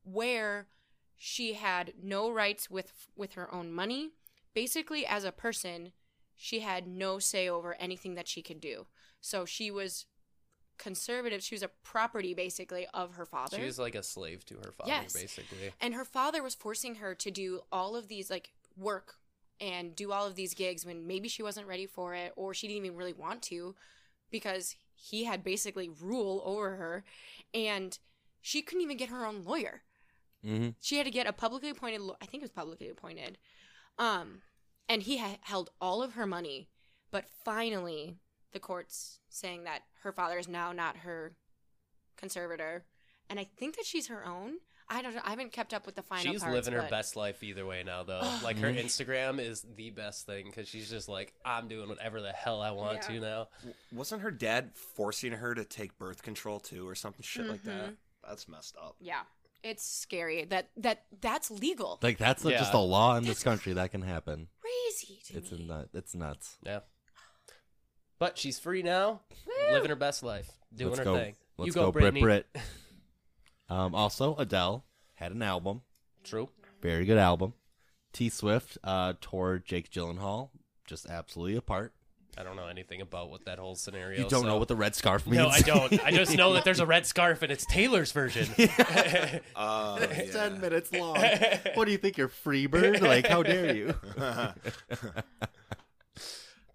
where she had no rights with with her own money. Basically, as a person, she had no say over anything that she could do. So she was conservative. She was a property basically of her father. She was like a slave to her father, Yes. basically. And her father was forcing her to do all of these like work and do all of these gigs when maybe she wasn't ready for it or she didn't even really want to because he had basically rule over her and she couldn't even get her own lawyer. Mm-hmm. She had to get a publicly appointed I think it was publicly appointed. Um and he had held all of her money, but finally the courts saying that her father is now not her conservator and I think that she's her own. I don't know. I haven't kept up with the final She's parts, living her but- best life either way now, though. Ugh. like her Mhm. Instagram is the best thing because she's just like, I'm doing whatever the hell I want Yeah. to now. Wasn't her dad forcing her to take birth control too, or something shit like that? Mhm. That's messed up. Yeah. It's scary that that that's legal. Like that's a- just Yeah. a law in this country that can happen. Crazy to It's a me. nut. It's nuts. Yeah. But she's free now, Woo! living her best life, doing Let's her go. thing. Let's you go, go, Brit Britney. Brit. Um, also, Adele had an album. True. Very good album. T Swift uh, tore Jake Gyllenhaal just absolutely apart. I don't know anything about what that whole scenario. You don't know what the red scarf means. No, I don't. I just know that there's a red scarf and it's Taylor's version. Uh, It's yeah. ten minutes long. what do you think? You're Freebird? Like, how dare you?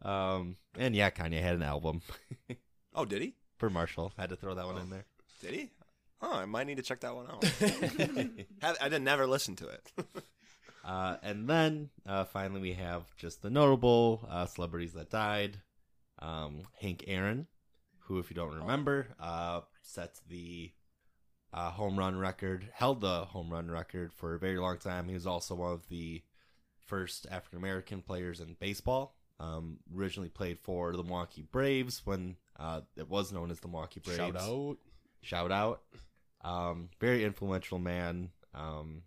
Um, and yeah, Kanye had an album oh, did he? for Marshall. Had to throw that one in there. Did he? Oh, I might need to check that one out. Have- I didn't never listen to it. Uh, and then uh, finally, we have just the notable uh, celebrities that died. Um, Hank Aaron, who, if you don't remember, uh, set the uh, home run record, held the home run record for a very long time. He was also one of the first African American players in baseball. Um, originally played for the Milwaukee Braves when uh, it was known as the Milwaukee Braves. Shout out. Shout out. Um, very influential man. Um,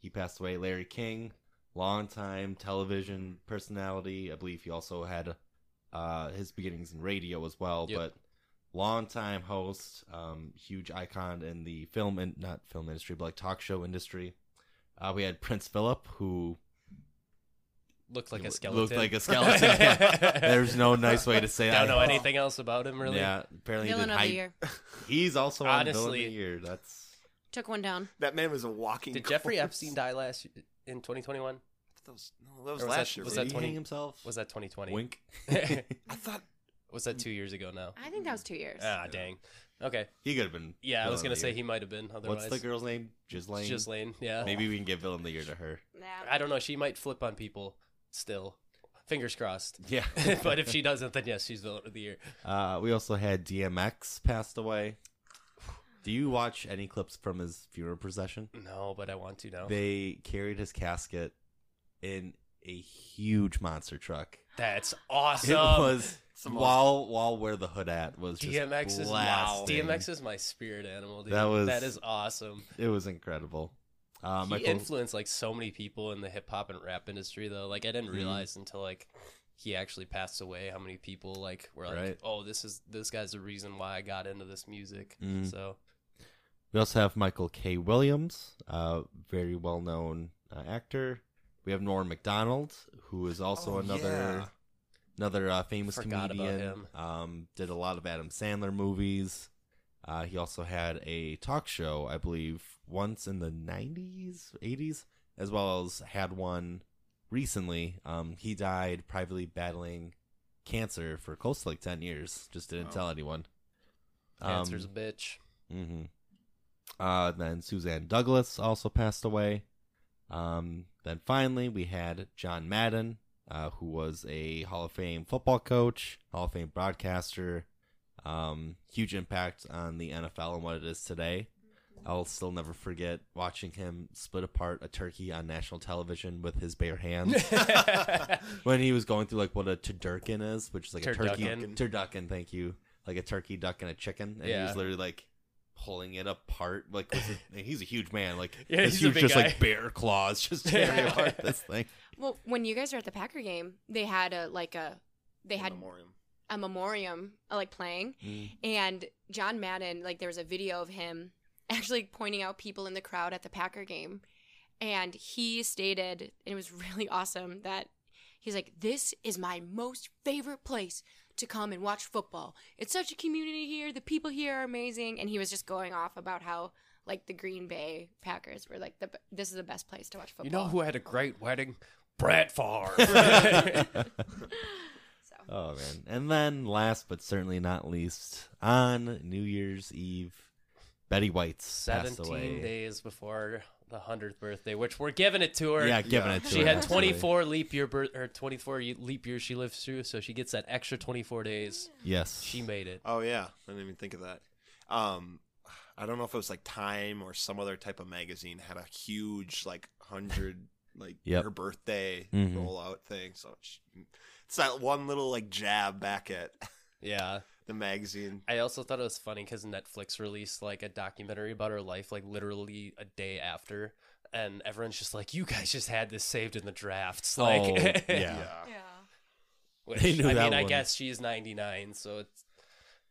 he passed away. Larry King, longtime television personality. I believe he also had uh, his beginnings in radio as well, Yep. but longtime host, um, huge icon in the film and not film industry, but like talk show industry. Uh, we had Prince Philip, who Looked like a skeleton. looked skeleton. like a skeleton. yeah. There's no nice way to say that. I don't know anything else about him really. Yeah, apparently he Villain did of the year. He's also on Villain of the Year. That's Took one down. that man was a walking. Did Jeffrey corpse. Epstein die last in 2021? That was, no, that was was last that- year. was that right? he 20 himself? Was that 2020? Wink. I thought Was that two years ago now? I think that was two years. Ah, dang. Okay. He could have been. Yeah, I was gonna say year. he might have been. Otherwise, What's the girl's name? Ghislaine. Ghislaine. Yeah. Maybe we can give villain of the year to her. Yeah. I don't know. She might flip on people still. Fingers crossed. Yeah. but if she doesn't, then yes, she's villain of the year. Uh, we also had DMX passed away. Do you watch any clips from his funeral procession? No, but I want to now. They carried his casket in a huge monster truck. That's It awesome. was the most- while while where the hood at was just DMX is blasting. DMX is my spirit animal. Dude. That was- that is awesome. It was incredible. Uh, he Michael, influenced like so many people in the hip hop and rap industry though. Like I didn't Mhm. realize until like he actually passed away how many people like were like, Right. "Oh, this is this guy's the reason why I got into this music." Mhm. So we also have Michael K. Williams, uh, very well known uh, actor. We have Norm Macdonald, who is also Oh, another yeah. another uh, famous Forgot about comedian. him. Um, did a lot of Adam Sandler movies. Uh, he also had a talk show, I believe, once in the '90s, '80s, as well as had one recently. Um, he died privately battling cancer for close to like ten years. Just didn't Wow. tell anyone. cancer's Um, a bitch. Mm-hmm. Uh, then Suzanne Douglas also passed away. Um, then finally, we had John Madden, uh, who was a Hall of Fame football coach, Hall of Fame broadcaster. Um, huge impact on the NFL and what it is today. I'll still never forget watching him split apart a turkey on national television with his bare hands when he was going through like what a turducken is, which is like a turkey Turducken. turducken. Thank you, like a turkey, duck, and a chicken. And he was literally like pulling it apart. Like with he's a huge man. Like Yeah, his he's a huge, big just guy. like bare claws, just tearing apart this thing. Well, when you guys were at the Packer game, they had a like a they had Memoriam. A memoriam uh, like playing, and John Madden like there was a video of him actually pointing out people in the crowd at the Packer game, and he stated and it was really awesome that he's like this is my most favorite place to come and watch football. It's such a community here. The people here are amazing, and he was just going off about how. Like the Green Bay Packers were like the this is the best place to watch football. You know who had a great wedding? Brett Favre. So. Oh man! And then last but certainly not least, on New Year's Eve, Betty White's passed away. Seventeen days before the hundredth birthday, which we're giving it to her. Yeah, giving Yeah. it to She her, She had absolutely. 24 leap year birth or 24 leap years she lived through, so she gets that extra 24 days. Yes, She made it. Oh yeah, I didn't even think of that. Um, I don't know if it was like Time or some other type of magazine had a huge like hundred like Yep. her birthday Mhm. rollout thing. So it's, it's that one little like jab back at Yeah. the magazine. I also thought it was funny because Netflix released like a documentary about her life, like literally a day after. And everyone's just like, you guys just had this saved in the drafts. Like, Oh, yeah. Yeah. Which, They knew I that mean, I guess she's 99, so it's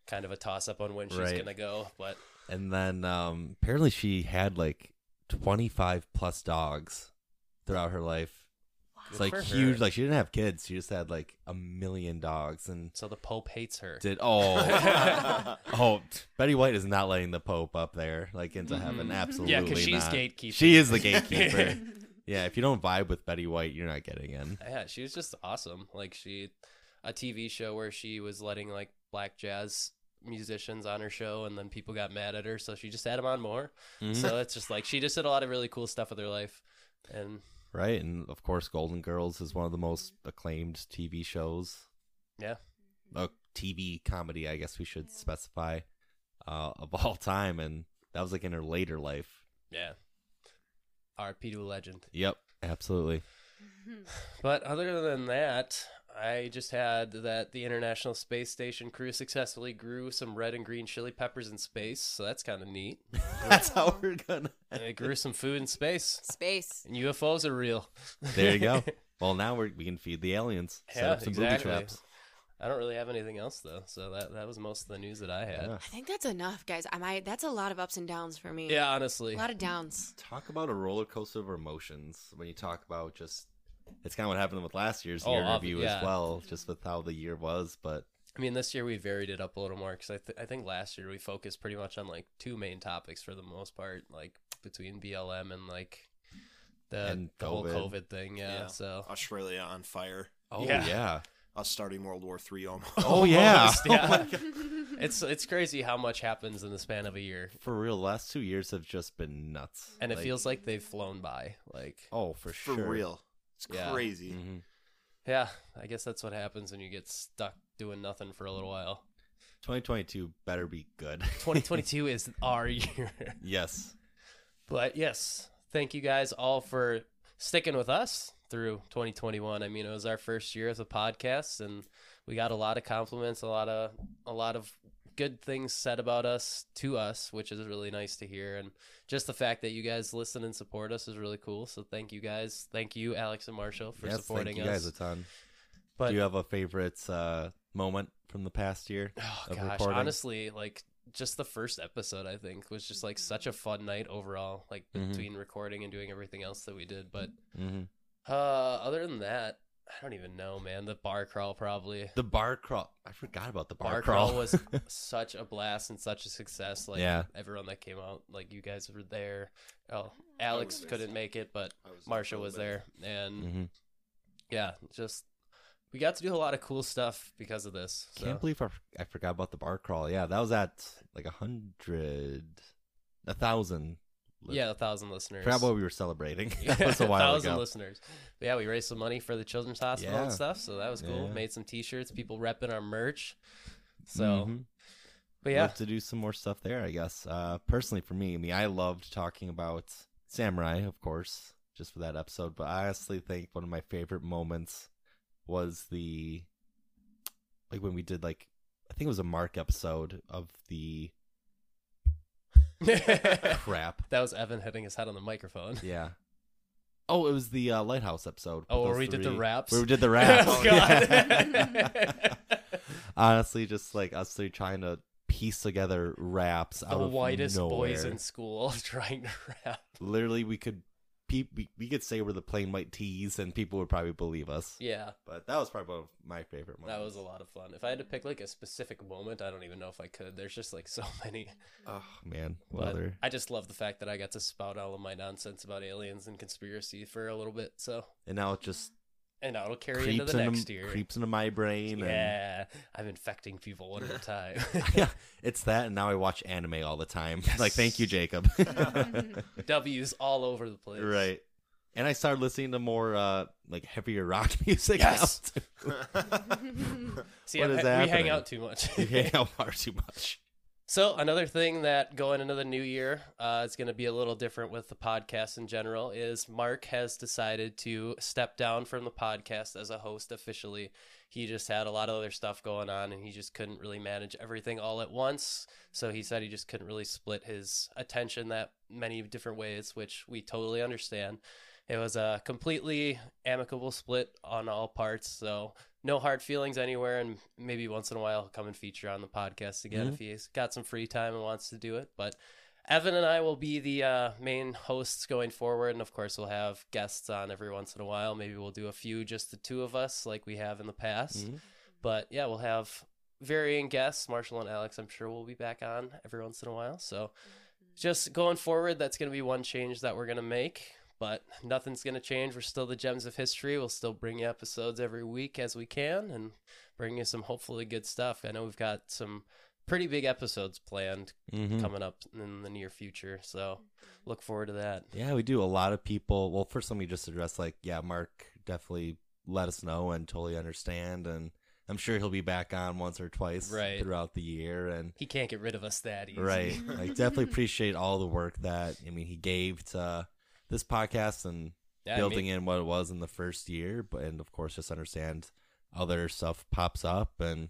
kind of a toss up on when she's Right. going to go. But And then um, apparently she had like 25 plus dogs throughout her life. It's like huge. her. Like she didn't have kids. She just had like a million dogs and so the Pope hates her. did oh oh Betty White is not letting the Pope up there like into heaven. Mhm. Absolutely Yeah, because she's not. gatekeeping. She is the gatekeeper. yeah, if you don't vibe with Betty White, you're not getting in. Yeah, she was just awesome. Like she, a TV show where she was letting like black jazz musicians on her show, and then people got mad at her, so she just had them on more. Mhm. So it's just like she just did a lot of really cool stuff with her life, and right, and of course, Golden Girls is one of the most acclaimed TV shows. Yeah. a TV comedy, I guess we should specify, uh, of all time, and that was like in her later life. yeah, R.P. to a legend. Yep, absolutely. But other than that, I just had that the International Space Station crew successfully grew some red and green chili peppers in space, so that's kind of neat. That's how we're gonna. And they grew some food in space, Space. and UFOs are real. There you go. Well, now we're, we can feed the aliens. Set Yeah, up some booby traps. I don't really have anything else though, so that that was most of the news that I had. Yeah. I think that's enough, guys. I might. That's a lot of ups and downs for me. Yeah, honestly. a lot of downs. Talk about a roller coaster of emotions when you talk about just. It's kind of what happened with last year's Oh, year review yeah. as well, just with how the year was. But I mean, this year we varied it up a little more because I, th- I think last year we focused pretty much on like two main topics for the most part, like between BLM and like the, And the whole COVID. COVID thing. Yeah, Yeah. so Australia on fire. oh Yeah. yeah, us starting World War Three almost. Oh yeah. Almost, yeah. Oh it's it's crazy how much happens in the span of a year, For real, the last two years have just been nuts. and it feels like they've flown by. Like, oh for for sure. real. It's Yeah. crazy. Mhm. yeah, I guess that's what happens when you get stuck doing nothing for a little while. 2022 better be good. 2022 is our year. yes. But yes, thank you guys all for sticking with us through 2021. I mean, it was our first year as a podcast, and we got a lot of compliments, a lot of a lot of good things said about us to us, which is really nice to hear. And just the fact that you guys listen and support us is really cool. So thank you guys. Thank you, Alex and Marshall, for yes, supporting thank you us. guys a ton. but Do you have a favorite uh, moment from the past year? Oh of gosh, recording? honestly, like just the first episode, I think was just like such a fun night overall. Like Mhm. between recording and doing everything else that we did. But hmm uh, other than that, I don't even know, man. The bar crawl probably. The bar crawl. I forgot about the bar, Bar crawl. crawl was such a blast and such a success. Like Yeah. everyone that came out, like you guys were there. Oh, Alex couldn't make it, but I was Marsha was there, and hmm yeah, just we got to do a lot of cool stuff because of this. So. Can't believe I, I forgot about the bar crawl. Yeah, that was at like a hundred, a thousand. Yeah, a thousand listeners. forgot what we were celebrating. That was a while thousand ago. listeners. But yeah, we raised some money for the children's hospital Yeah. and stuff, so that was cool. Yeah. Made some T-shirts, people repping our merch. So, Mhm. but yeah, love to do some more stuff there. I guess. Uh, personally, for me, I mean, I loved talking about samurai, of course, just for that episode. But I honestly think one of my favorite moments was the like when we did like I think it was a Mark episode of the crap. that was Evan hitting his head on the microphone. Yeah. Oh, it was the uh, lighthouse episode. Oh, where we did the raps? Where we did the raps. Oh. God. Honestly, just like us three trying to piece together raps the out of whitest nowhere. boys in school trying to rap. Literally, we could pe- we, could say we're the Plain White T's, and people would probably believe us. Yeah, But that was probably one of my favorite moments. that was a lot of fun. If I had to pick like a specific moment, I don't even know if I could. There's just like so many. Oh man, But? I just love the fact that I got to spout all of my nonsense about aliens and conspiracy for a little bit. So, And now it just and now it'll carry creeps into the into next year. creeps into my brain. Yeah, I'm infecting people one at a time. Yeah, it's that, and now I watch anime all the time. Like, thank you, Jacob. W's all over the place. right. And I started listening to more uh like heavier rock music. Yes. now, too. See, What I'm- is we hang out too much. You hang out far too much. So another thing that going into the new year uh, is going to be a little different with the podcast in general is Mark has decided to step down from the podcast as a host officially. He just had a lot of other stuff going on and he just couldn't really manage everything all at once. So he said he just couldn't really split his attention that many different ways, which we totally understand. It was a completely amicable split on all parts. So no hard feelings anywhere, and maybe once in a while he'll come and feature on the podcast again Mhm. if he's got some free time and wants to do it. But Evan and I will be the uh, main hosts going forward, and of course we'll have guests on every once in a while. Maybe we'll do a few, just the two of us, like we have in the past. Mhm. But yeah, we'll have varying guests. Marshall and Alex, I'm sure, we'll be back on every once in a while. So just going forward, that's going to be one change that we're going to make. But nothing's going to change. We're still the Gems of History. We'll still bring you episodes every week as we can and bring you some hopefully good stuff. I know we've got some pretty big episodes planned Mhm. coming up in the near future. So look forward to that. Yeah, we do. A lot of people. Well, first, let me just address like, yeah, Mark definitely let us know and totally understand, and I'm sure he'll be back on once or twice Right. throughout the year, and He can't get rid of us that easy. right, I definitely appreciate all the work that I mean he gave to this podcast and Yeah, I building mean- in what it was in the first year, but and of course just understand other stuff pops up, and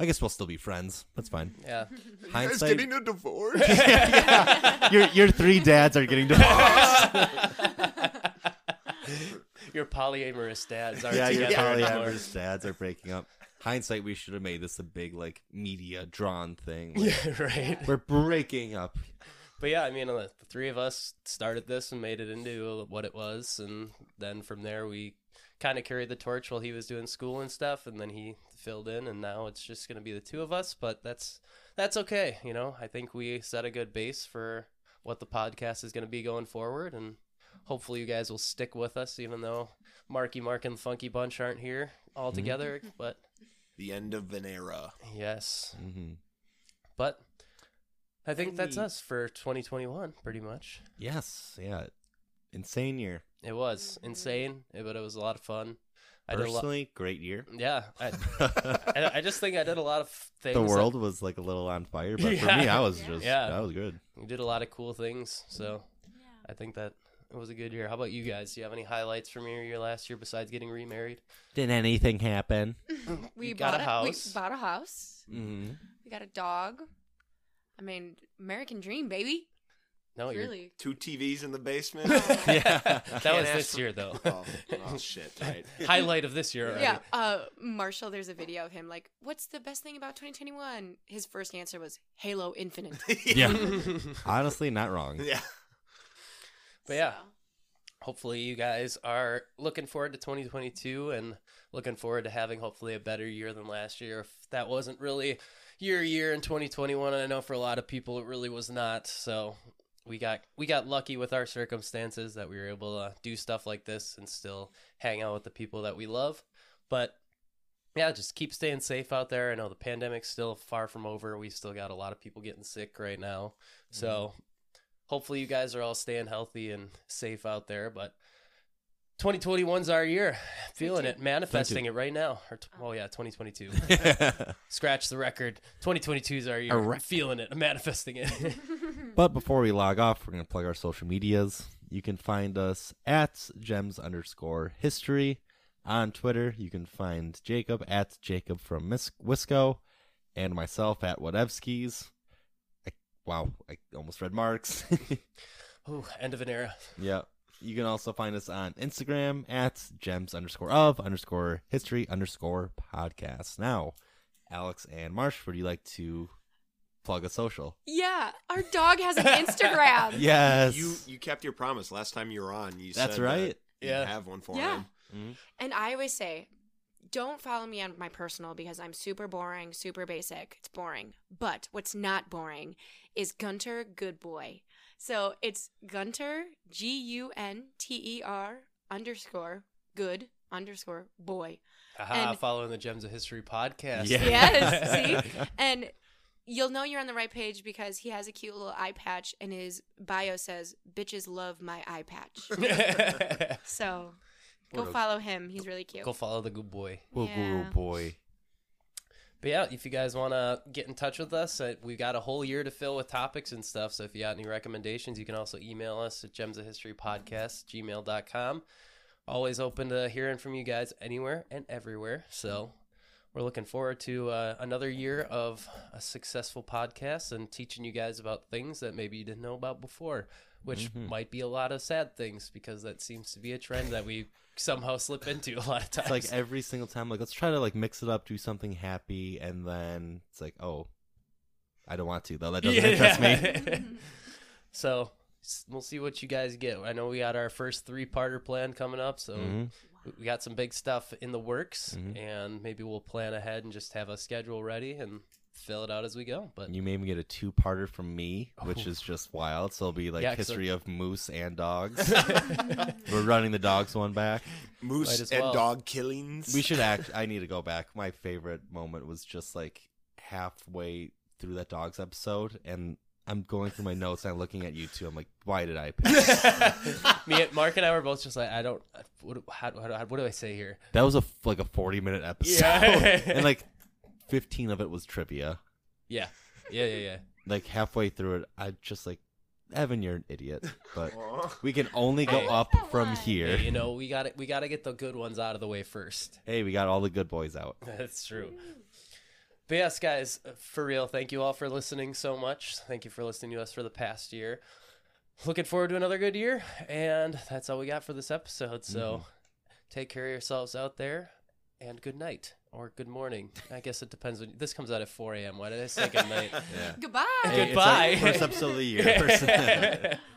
I guess we'll still be friends. That's fine. Yeah. You guys Hindsight- getting a divorce? yeah, your your three dads are getting divorced. Your polyamorous dads are yeah, your together anymore. polyamorous dads are breaking up. Hindsight, we should have made this a big like media drawn thing. Like, Yeah, right. We're breaking up. But yeah, I mean, uh, the three of us started this and made it into what it was, and then from there we kind of carried the torch while he was doing school and stuff, and then he filled in, and now it's just going to be the two of us. But that's that's okay, you know. I think we set a good base for what the podcast is going to be going forward, and hopefully you guys will stick with us, even though Marky Mark and the Funky Bunch aren't here all Mm-hmm. together. But The end of an era. yes, hmm but I think that's us for 2021, pretty much. Yes, yeah, insane year. It was insane, eh, but it was a lot of fun. I did a lot. Personally, great year. Yeah, I, I, I just think I did a lot of things. the that- world was like a little on fire, but for me, I was just Yeah. that was good. we did a lot of cool things. So I think that it was a good year. How about you guys? Do you have any highlights from your year last year besides getting remarried? Did anything happen? We got bought a house? We bought a house. Mm-hmm. We got a dog. I mean, American dream, baby. No, you're. really. Two TVs in the basement. Yeah, that was this for- year though. oh, oh shit! Right. Highlight of this year. Already. Yeah. Uh, Marshall, there's a video of him like, "What's the best thing about 2021?" His first answer was Halo Infinite. yeah. Honestly, not wrong. yeah. But yeah. So, hopefully you guys are looking forward to 2022 and looking forward to having hopefully a better year than last year if that wasn't really your year in 2021 and i know for a lot of people it really was not so we got we got lucky with our circumstances that we were able to do stuff like this and still hang out with the people that we love. But yeah just keep staying safe out there. I know the pandemic's still far from over. We still got a lot of people getting sick right now. So mm-hmm. hopefully you guys are all staying healthy and safe out there but 2021's our year feeling it manifesting it right now or t- oh yeah 2022 scratch the record 2022 is our year A rec- feeling it manifesting it But before we log off, we're going to plug our social medias. You can find us at gems underscore history on Twitter. You can find Jacob at Jacob from Mis- Wisco and myself at Whatevskis. I, wow, I almost read Marks. Ooh, end of an era yeah. You can also find us on Instagram at gems underscore of underscore history underscore podcast. Now, Alex and Marsh, would you like to plug a social? yeah, our dog has an Instagram. Yes. You you kept your promise last time you were on. You That's said right. That Yeah. you'd have one for Yeah. him. Mm-hmm. And I always say, don't follow me on my personal because I'm super boring, super basic. It's boring. But what's not boring is Gunter Good Boy. So it's Gunter G U N T E R underscore good underscore boy. Aha, And- following the gems of history podcast Yeah. Yes, see? And you'll know you're on the right page because he has a cute little eye patch and his bio says, Bitches love my eye patch. So go a- follow him. He's really cute. go follow the good boy Yeah. boy. But yeah, if you guys want to get in touch with us, uh, we got a whole year to fill with topics and stuff. So if you got any recommendations, you can also email us at gems of history podcast, gmail.com. Always open to hearing from you guys anywhere and everywhere. So we're looking forward to uh, another year of a successful podcast and teaching you guys about things that maybe you didn't know about before, which Mhm. might be a lot of sad things because that seems to be a trend that we somehow slip into a lot of times. It's like every single time, like let's try to like mix it up, do something happy, and then it's like, oh, I don't want to though. That doesn't interest me. so we'll see what you guys get. I know we got our first three-parter plan coming up, so Mhm. we- got some big stuff in the works, Mhm. and maybe we'll plan ahead and just have a schedule ready and fill it out as we go. But You made me get a two-parter from me, which Oh. is just wild. So it'll be like Yeah, 'cause history of moose and dogs. We're running the dogs one back. Moose Might and well. dog killings. We should act. I need to go back. My favorite moment was just like halfway through that dogs episode, and I'm going through my notes and I'm looking at you two. I'm like, why did I pick? me, Mark, and I were both just like, I don't. What, how, how, what do I say here? that was a f- like a 40 minute episode, Yeah. and like 15 of it was trivia. Yeah, yeah, yeah, yeah. Like halfway through it, I just like, Evan, you're an idiot. But we can only go Hey. up from here. Hey, you know, we got to We got to get the good ones out of the way first. Hey, we got all the good boys out. That's true. But yes, guys, uh, for real, thank you all for listening so much. Thank you for listening to us for the past year. Looking forward to another good year, and that's all we got for this episode. So take care of yourselves out there, and good night or good morning. I guess it depends. When this comes out at 4 a.m. Why did I say good night? Yeah. Goodbye. Hey, it's Goodbye. like first episode of the year.